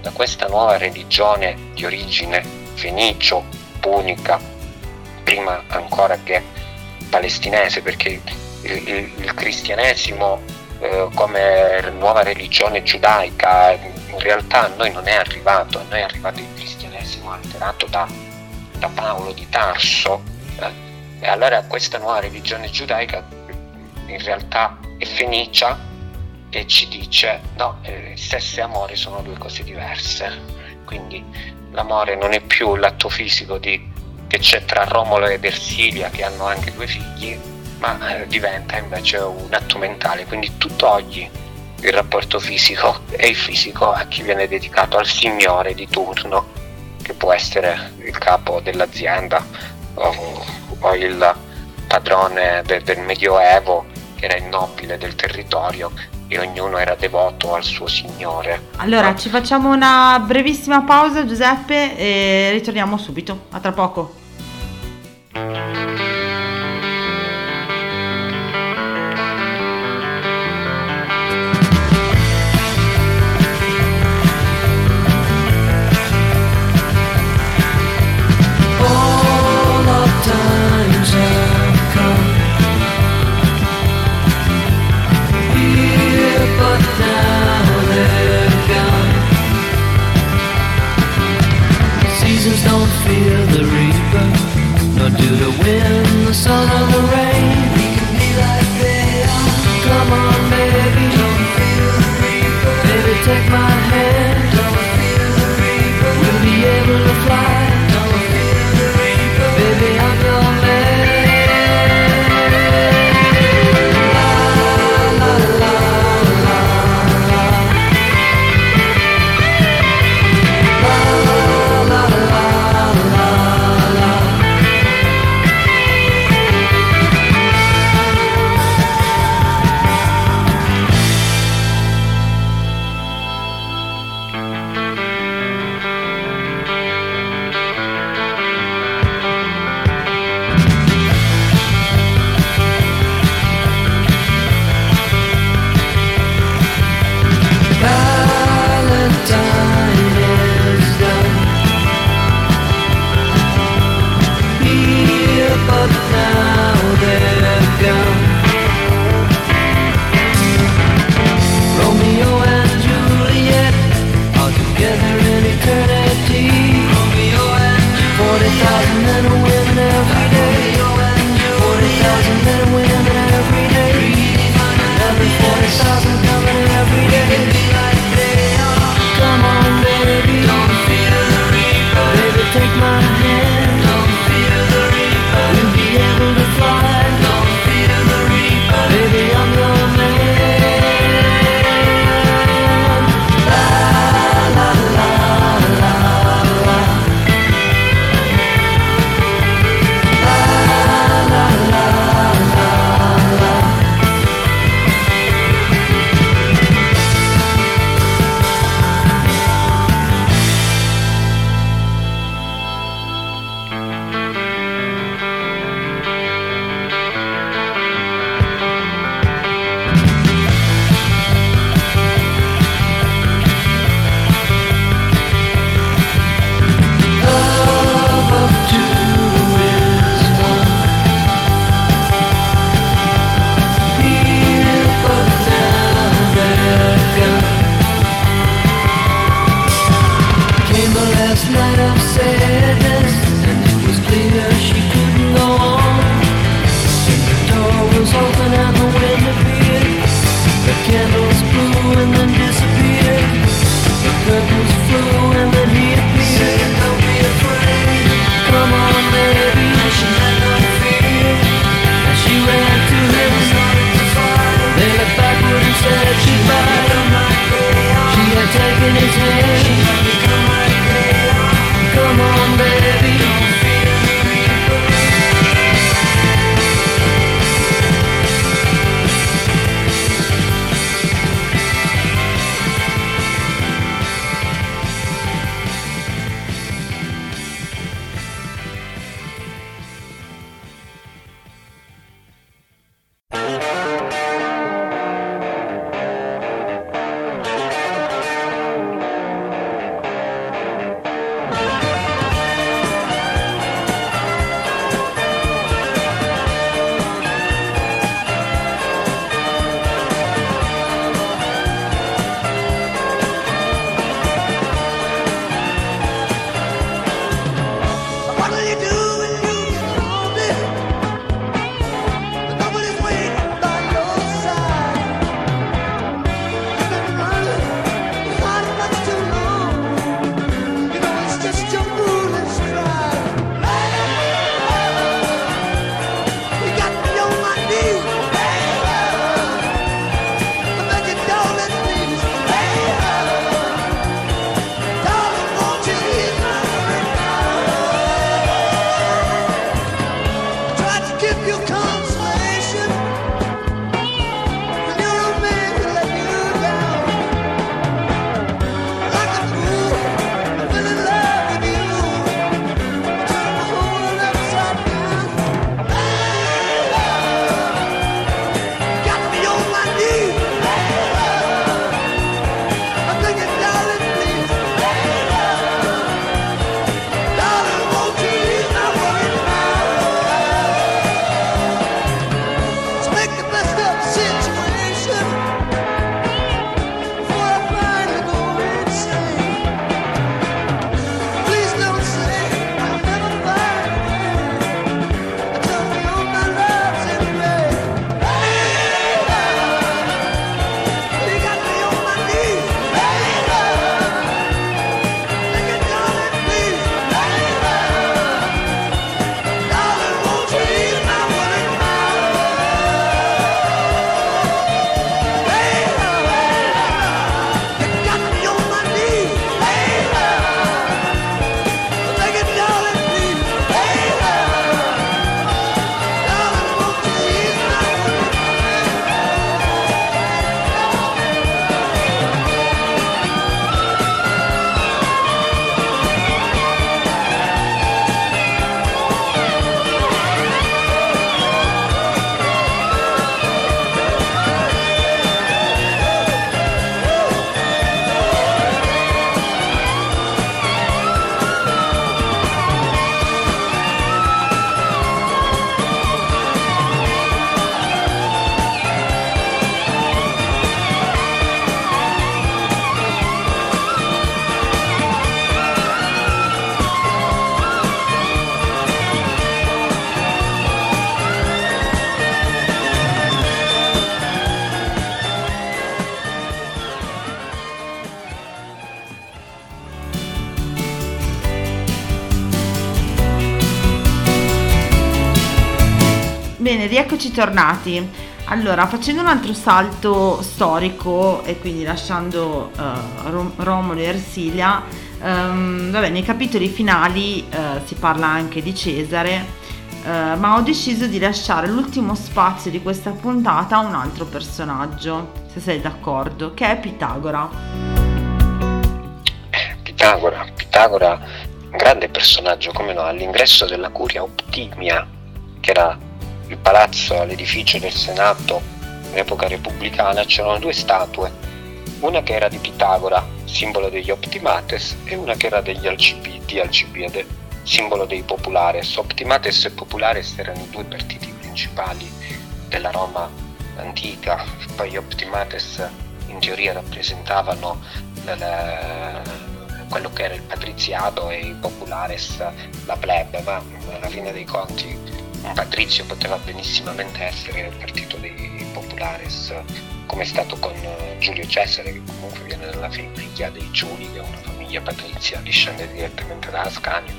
da questa nuova religione di origine fenicio, punica, prima ancora che palestinese, perché il, il, il cristianesimo eh, come nuova religione giudaica in realtà a noi non è arrivato, a noi è arrivato il cristianesimo alterato da, da Paolo di Tarso eh, e allora questa nuova religione giudaica in realtà è fenicia e ci dice no, eh, sesso e amore sono due cose diverse, quindi l'amore non è più l'atto fisico di, che c'è tra Romolo ed Ersilia che hanno anche due figli, ma eh, diventa invece un atto mentale, quindi tu togli il rapporto fisico <laughs> e il fisico a chi viene dedicato al signore di turno, che può essere il capo dell'azienda o, o il padrone de, del Medioevo, che era il nobile del territorio e ognuno era devoto al suo signore. Allora, ci facciamo una brevissima pausa, Giuseppe, e ritorniamo subito. A tra poco. in the sun of the rain. Bene, rieccoci tornati. Allora, facendo un altro salto storico e quindi lasciando eh, Rom- Romolo e Ersilia, ehm, vabbè, nei capitoli finali eh, si parla anche di Cesare, eh, ma ho deciso di lasciare l'ultimo spazio di questa puntata a un altro personaggio, se sei d'accordo, che è Pitagora. Pitagora, Pitagora, un grande personaggio, come no, all'ingresso della curia Optimia, che era palazzo, l'edificio del Senato in epoca repubblicana, c'erano due statue, una che era di Pitagora, simbolo degli Optimates, e una che era degli Alcibi- di Alcibiade, simbolo dei Populares. Optimates e Populares erano i due partiti principali della Roma antica, poi gli Optimates in teoria rappresentavano la- quello che era il patriziato e i populares la plebe, ma alla fine dei conti Patrizio poteva benissimamente essere il partito dei populares, come è stato con eh, Giulio Cesare, che comunque viene dalla famiglia dei Giuli, che è una famiglia patrizia, discende direttamente da Ascanio.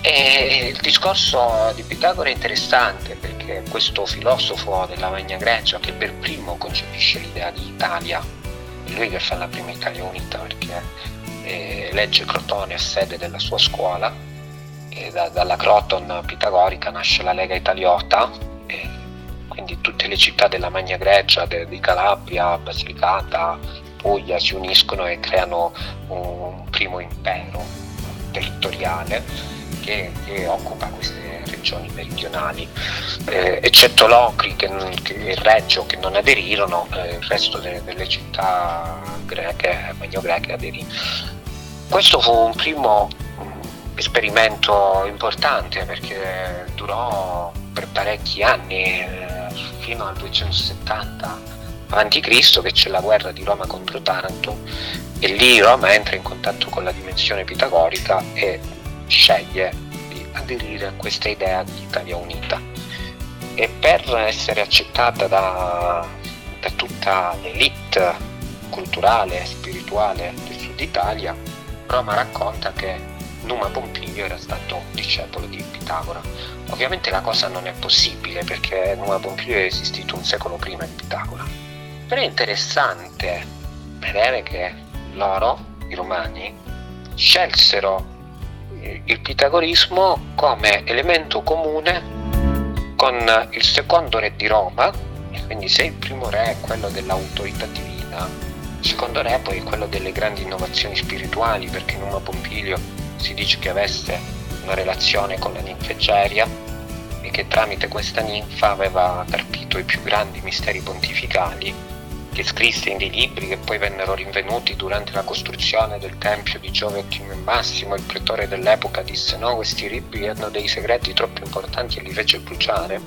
E il discorso di Pitagora è interessante perché questo filosofo della Magna Grecia che per primo concepisce l'idea di Italia, è lui che fa la prima Italia unita perché eh, legge Crotone a sede della sua scuola da- dalla Croton pitagorica nasce la Lega Italiota quindi tutte le città della Magna Grecia, de- di Calabria, Basilicata, Puglia si uniscono e creano un primo impero territoriale che, che occupa queste regioni meridionali, Eh, eccetto Locri che, che- e Reggio che non aderirono, eh, il resto delle, delle città greche, magno-greche aderì. Questo fu un primo esperimento importante perché durò per parecchi anni, eh, fino al 270 avanti Cristo che c'è la guerra di Roma contro Taranto e lì Roma entra in contatto con la dimensione pitagorica e sceglie di aderire a questa idea di Italia unita. E per essere accettata da, da tutta l'elite culturale e spirituale del sud Italia Roma racconta che Numa Pompilio era stato discepolo di Pitagora. Ovviamente la cosa non è possibile perché Numa Pompilio è esistito un secolo prima di Pitagora. Però è interessante vedere che loro, i romani, scelsero eh, il pitagorismo come elemento comune con il secondo re di Roma, quindi se il primo re è quello dell'autorità divina, il secondo re poi è quello delle grandi innovazioni spirituali, perché Numa Pompilio si dice che avesse una relazione con la ninfa Egeria e che tramite questa ninfa aveva carpito i più grandi misteri pontificali che scrisse in dei libri che poi vennero rinvenuti durante la costruzione del tempio di Giove Ottimo e Massimo. Il pretore dell'epoca disse no, questi libri hanno dei segreti troppo importanti e li fece bruciare.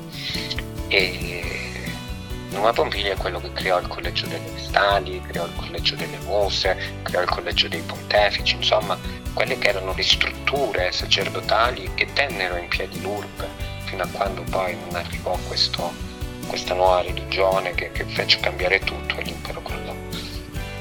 E Numa Pompilio è quello che creò il collegio delle Vestali, creò il collegio delle Muse, creò il collegio dei Pontefici, insomma, quelle che erano le strutture sacerdotali che tennero in piedi l'urbe fino a quando poi non arrivò questo, questa nuova religione che, che fece cambiare tutto e crollò.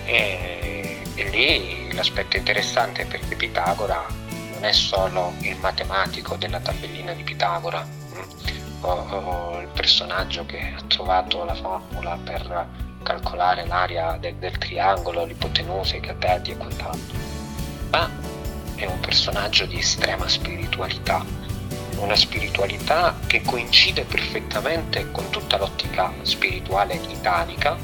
E, e lì l'aspetto interessante è perché Pitagora non è solo il matematico della tabellina di Pitagora, mm, o, o il personaggio che ha trovato la formula per calcolare l'area del, del triangolo, l'ipotenusa, i cateti e quant'altro, ma è un personaggio di estrema spiritualità, una spiritualità che coincide perfettamente con tutta l'ottica spirituale italica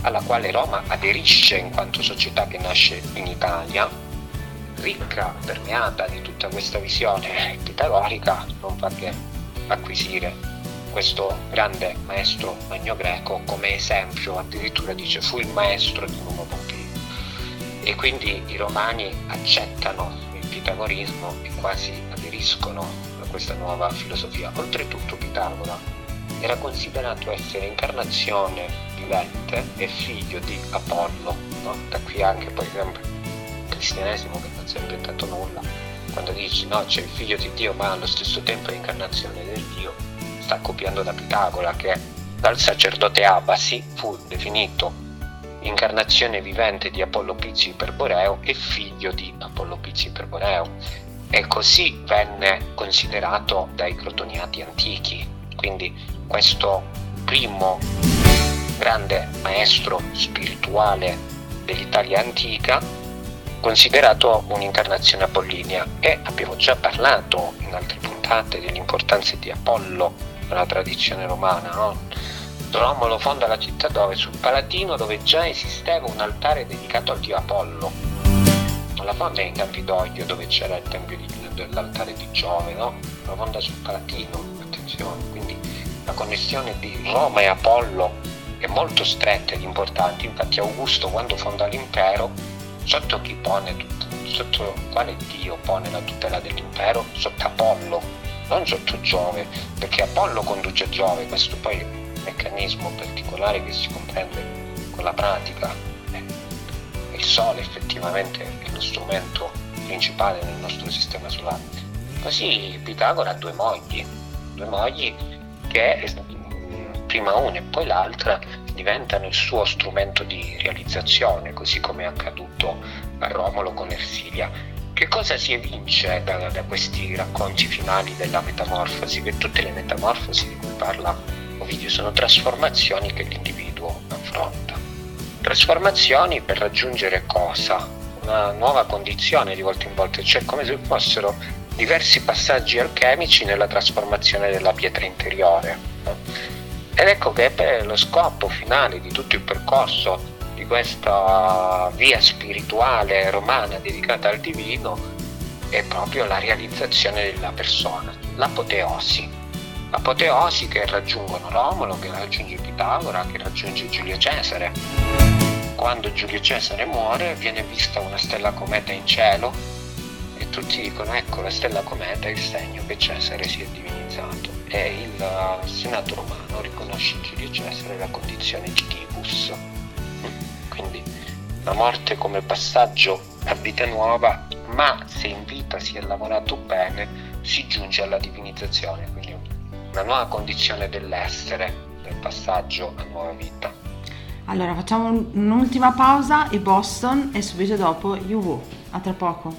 alla quale Roma aderisce in quanto società che nasce in Italia, ricca, permeata di tutta questa visione pitagorica, non fa che acquisire questo grande maestro magno-greco come esempio, addirittura dice fu il maestro di Numa Pompilio. E quindi i romani accettano il pitagorismo e quasi aderiscono a questa nuova filosofia. Oltretutto Pitagora era considerato essere incarnazione vivente e figlio di Apollo, no? da qui anche poi sempre il cristianesimo che non si è inventato nulla, quando dici no c'è il figlio di Dio ma allo stesso tempo è incarnazione del Dio, sta copiando da Pitagora che dal sacerdote Abasi fu definito incarnazione vivente di Apollo Pizzi Iperboreo e figlio di Apollo Pizzi Iperboreo. E così venne considerato dai crotoniati antichi. Quindi questo primo grande maestro spirituale dell'Italia antica, considerato un'incarnazione apollinea. E abbiamo già parlato in altre puntate dell'importanza di Apollo nella tradizione romana, no? Romolo fonda la città dove? Sul Palatino dove già esisteva un altare dedicato al dio Apollo. La fonda in Campidoglio dove c'era il tempio di- dell'altare di Giove, no? La fonda sul Palatino, attenzione. Quindi la connessione di Roma e Apollo è molto stretta ed importante. Infatti Augusto quando fonda l'impero, sotto chi pone tut- sotto quale dio pone la tutela dell'impero? Sotto Apollo, non sotto Giove, perché Apollo conduce Giove, questo poi è meccanismo particolare che si comprende con la pratica. eh, il Sole effettivamente è lo strumento principale nel nostro sistema solare. Così Pitagora ha due mogli, due mogli che mm, prima una e poi l'altra diventano il suo strumento di realizzazione, così come è accaduto a Romolo con Ersilia. Che cosa si evince da, da questi racconti finali della metamorfosi? Che tutte le metamorfosi di cui parla Ovidio sono trasformazioni che l'individuo affronta. Trasformazioni per raggiungere cosa? Una nuova condizione di volta in volta, cioè come se fossero diversi passaggi alchemici nella trasformazione della pietra interiore. Ed ecco che per lo scopo finale di tutto il percorso di questa via spirituale romana dedicata al divino è proprio la realizzazione della persona, l'apoteosi. L'apoteosi che raggiungono Romolo, che raggiunge Pitagora, che raggiunge Giulio Cesare. Quando Giulio Cesare muore viene vista una stella cometa in cielo e tutti dicono ecco la stella cometa è il segno che Cesare si è divinizzato e il eh, Senato romano riconosce Giulio Cesare la condizione di. Mm, Quindi la morte come passaggio a vita nuova, ma se in vita si è lavorato bene si giunge alla divinizzazione, quindi una nuova condizione dell'essere, del passaggio a nuova vita. Allora facciamo un- un'ultima pausa e Boston e subito dopo UV. A tra poco.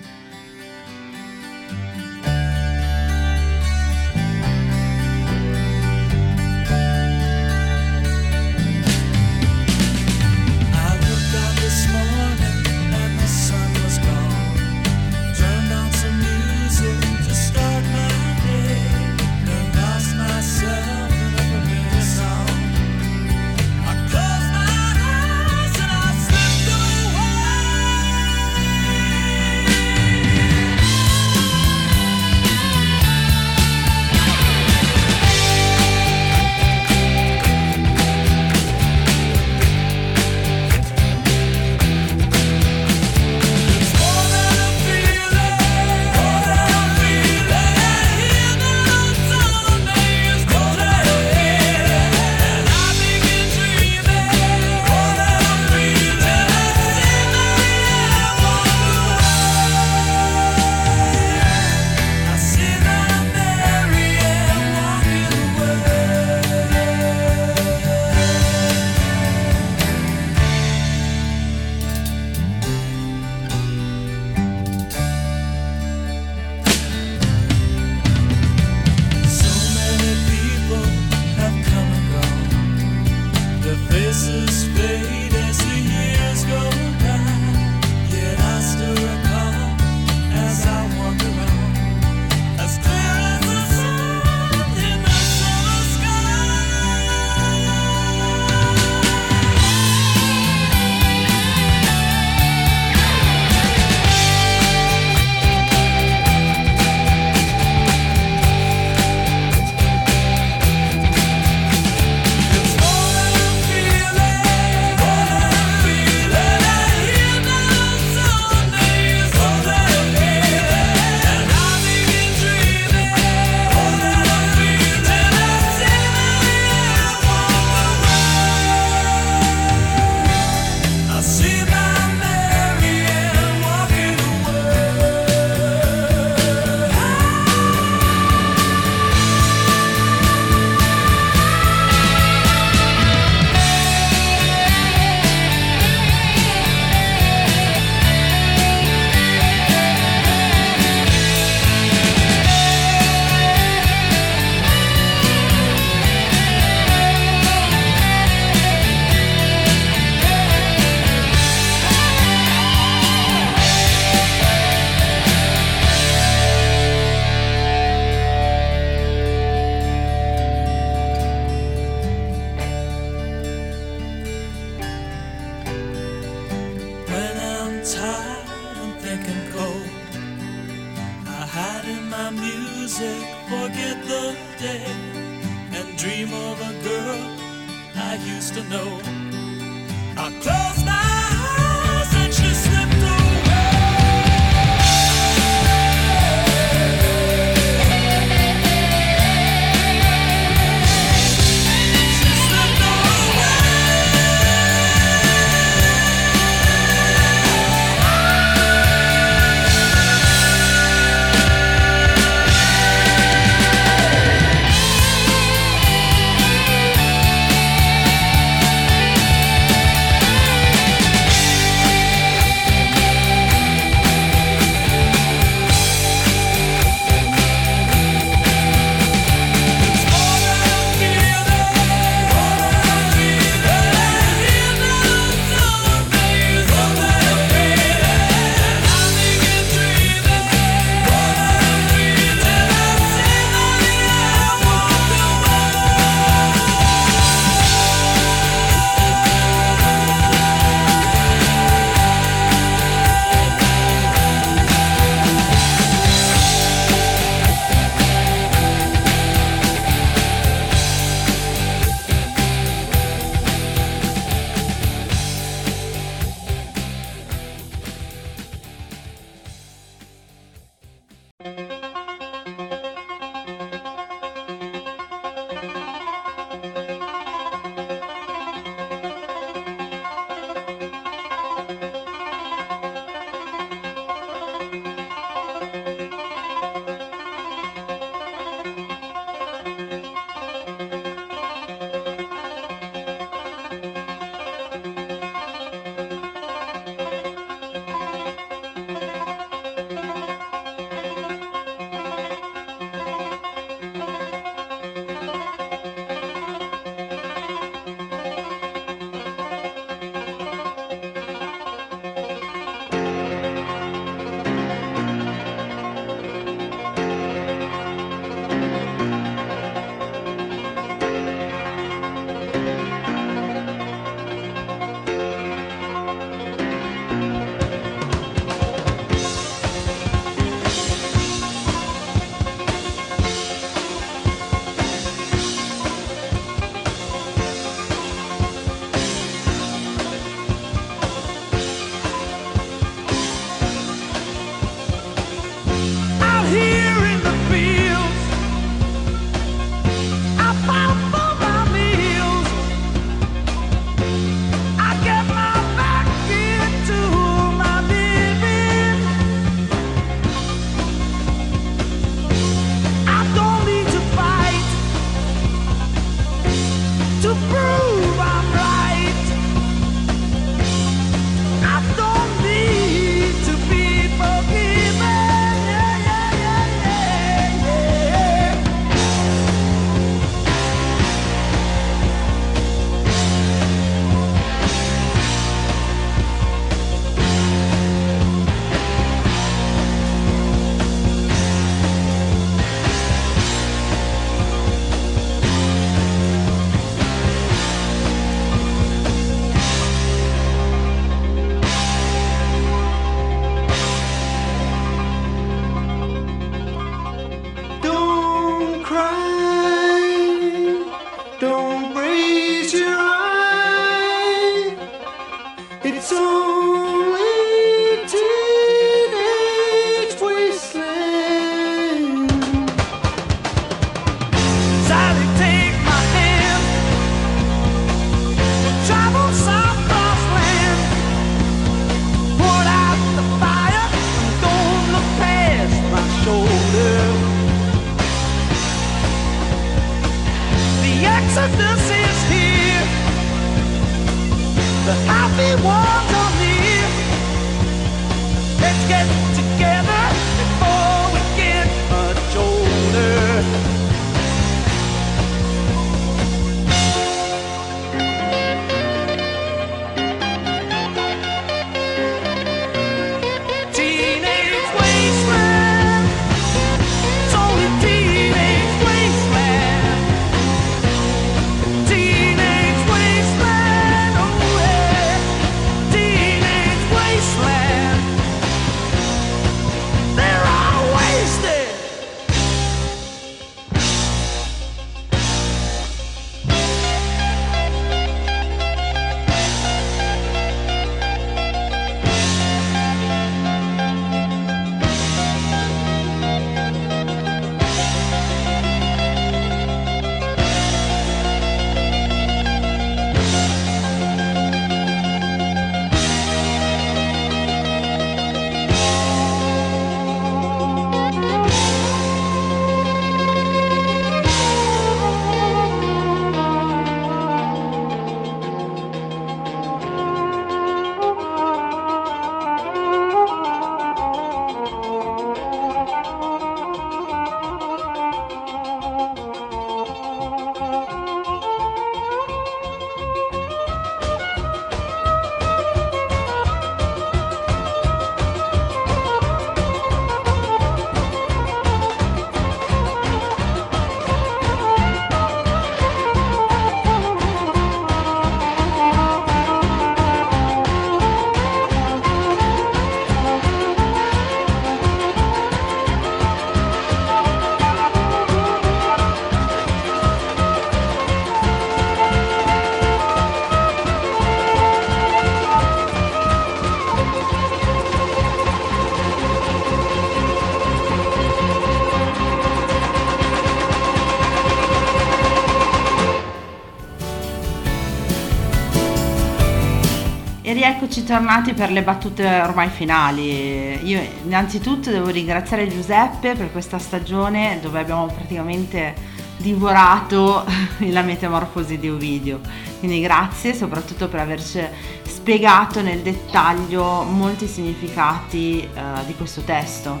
E rieccoci tornati per le battute ormai finali. Io innanzitutto devo ringraziare Giuseppe per questa stagione dove abbiamo praticamente divorato <laughs> la metamorfosi di Ovidio. Quindi grazie soprattutto per averci spiegato nel dettaglio molti significati eh, di questo testo.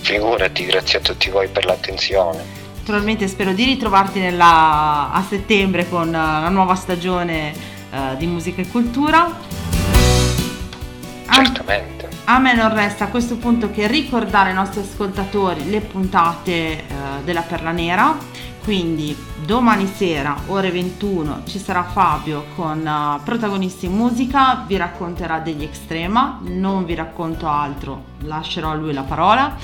Figurati, grazie a tutti voi per l'attenzione. Naturalmente spero di ritrovarti nella- a settembre con la nuova stagione eh, di musica e cultura. Certamente. A me non resta a questo punto che ricordare ai nostri ascoltatori le puntate eh, della Perla Nera. Quindi domani sera, ore 21, ci sarà Fabio con eh, protagonisti in musica, vi racconterà degli Extrema, non vi racconto altro, lascerò a lui la parola.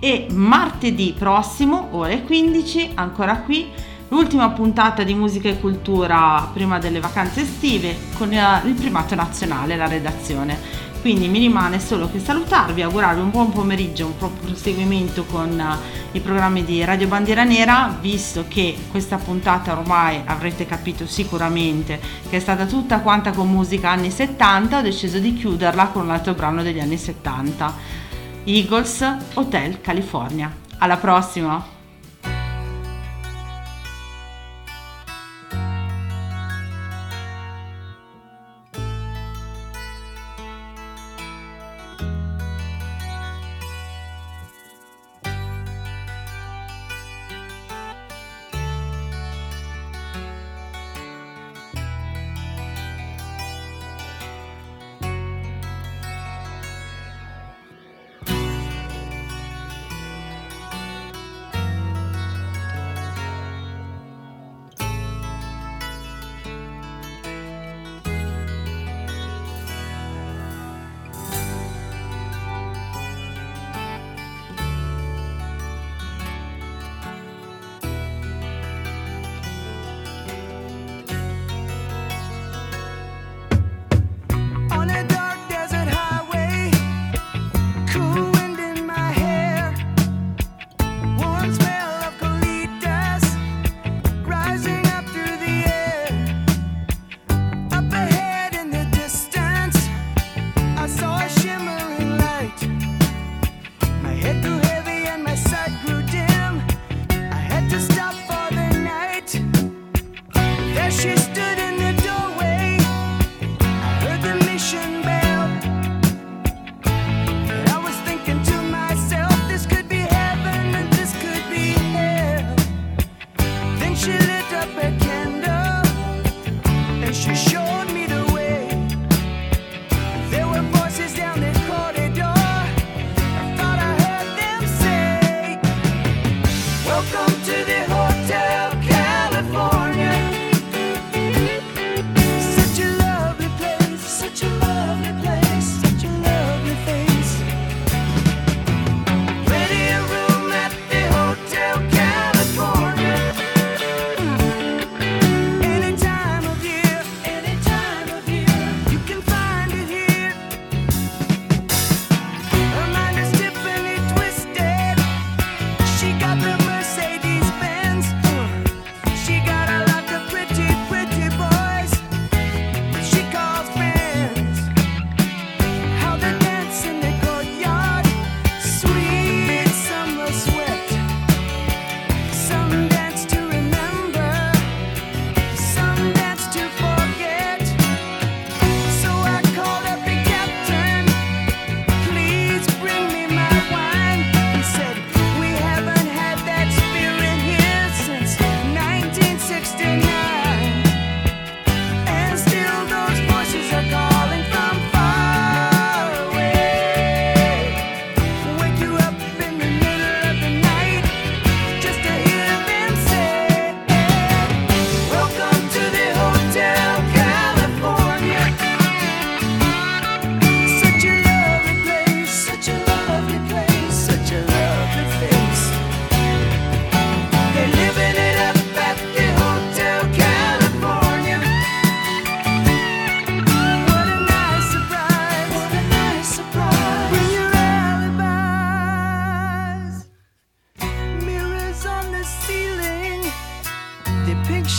E martedì prossimo, ore 15, ancora qui, l'ultima puntata di musica e cultura prima delle vacanze estive con eh, il primato nazionale, la redazione. Quindi mi rimane solo che salutarvi, augurarvi un buon pomeriggio, un buon proseguimento con eh, i programmi di Radio Bandiera Nera, visto che questa puntata ormai avrete capito sicuramente che è stata tutta quanta con musica anni 70, ho deciso di chiuderla con un altro brano degli anni 70. Eagles Hotel California. Alla prossima!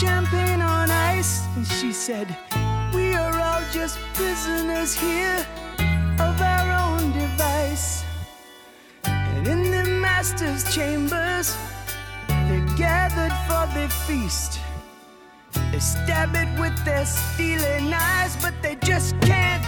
Champagne on ice. And she said, We are all just prisoners here of our own device. And in the master's chambers, they're gathered for the feast. They stab it with their stealing eyes, but they just can't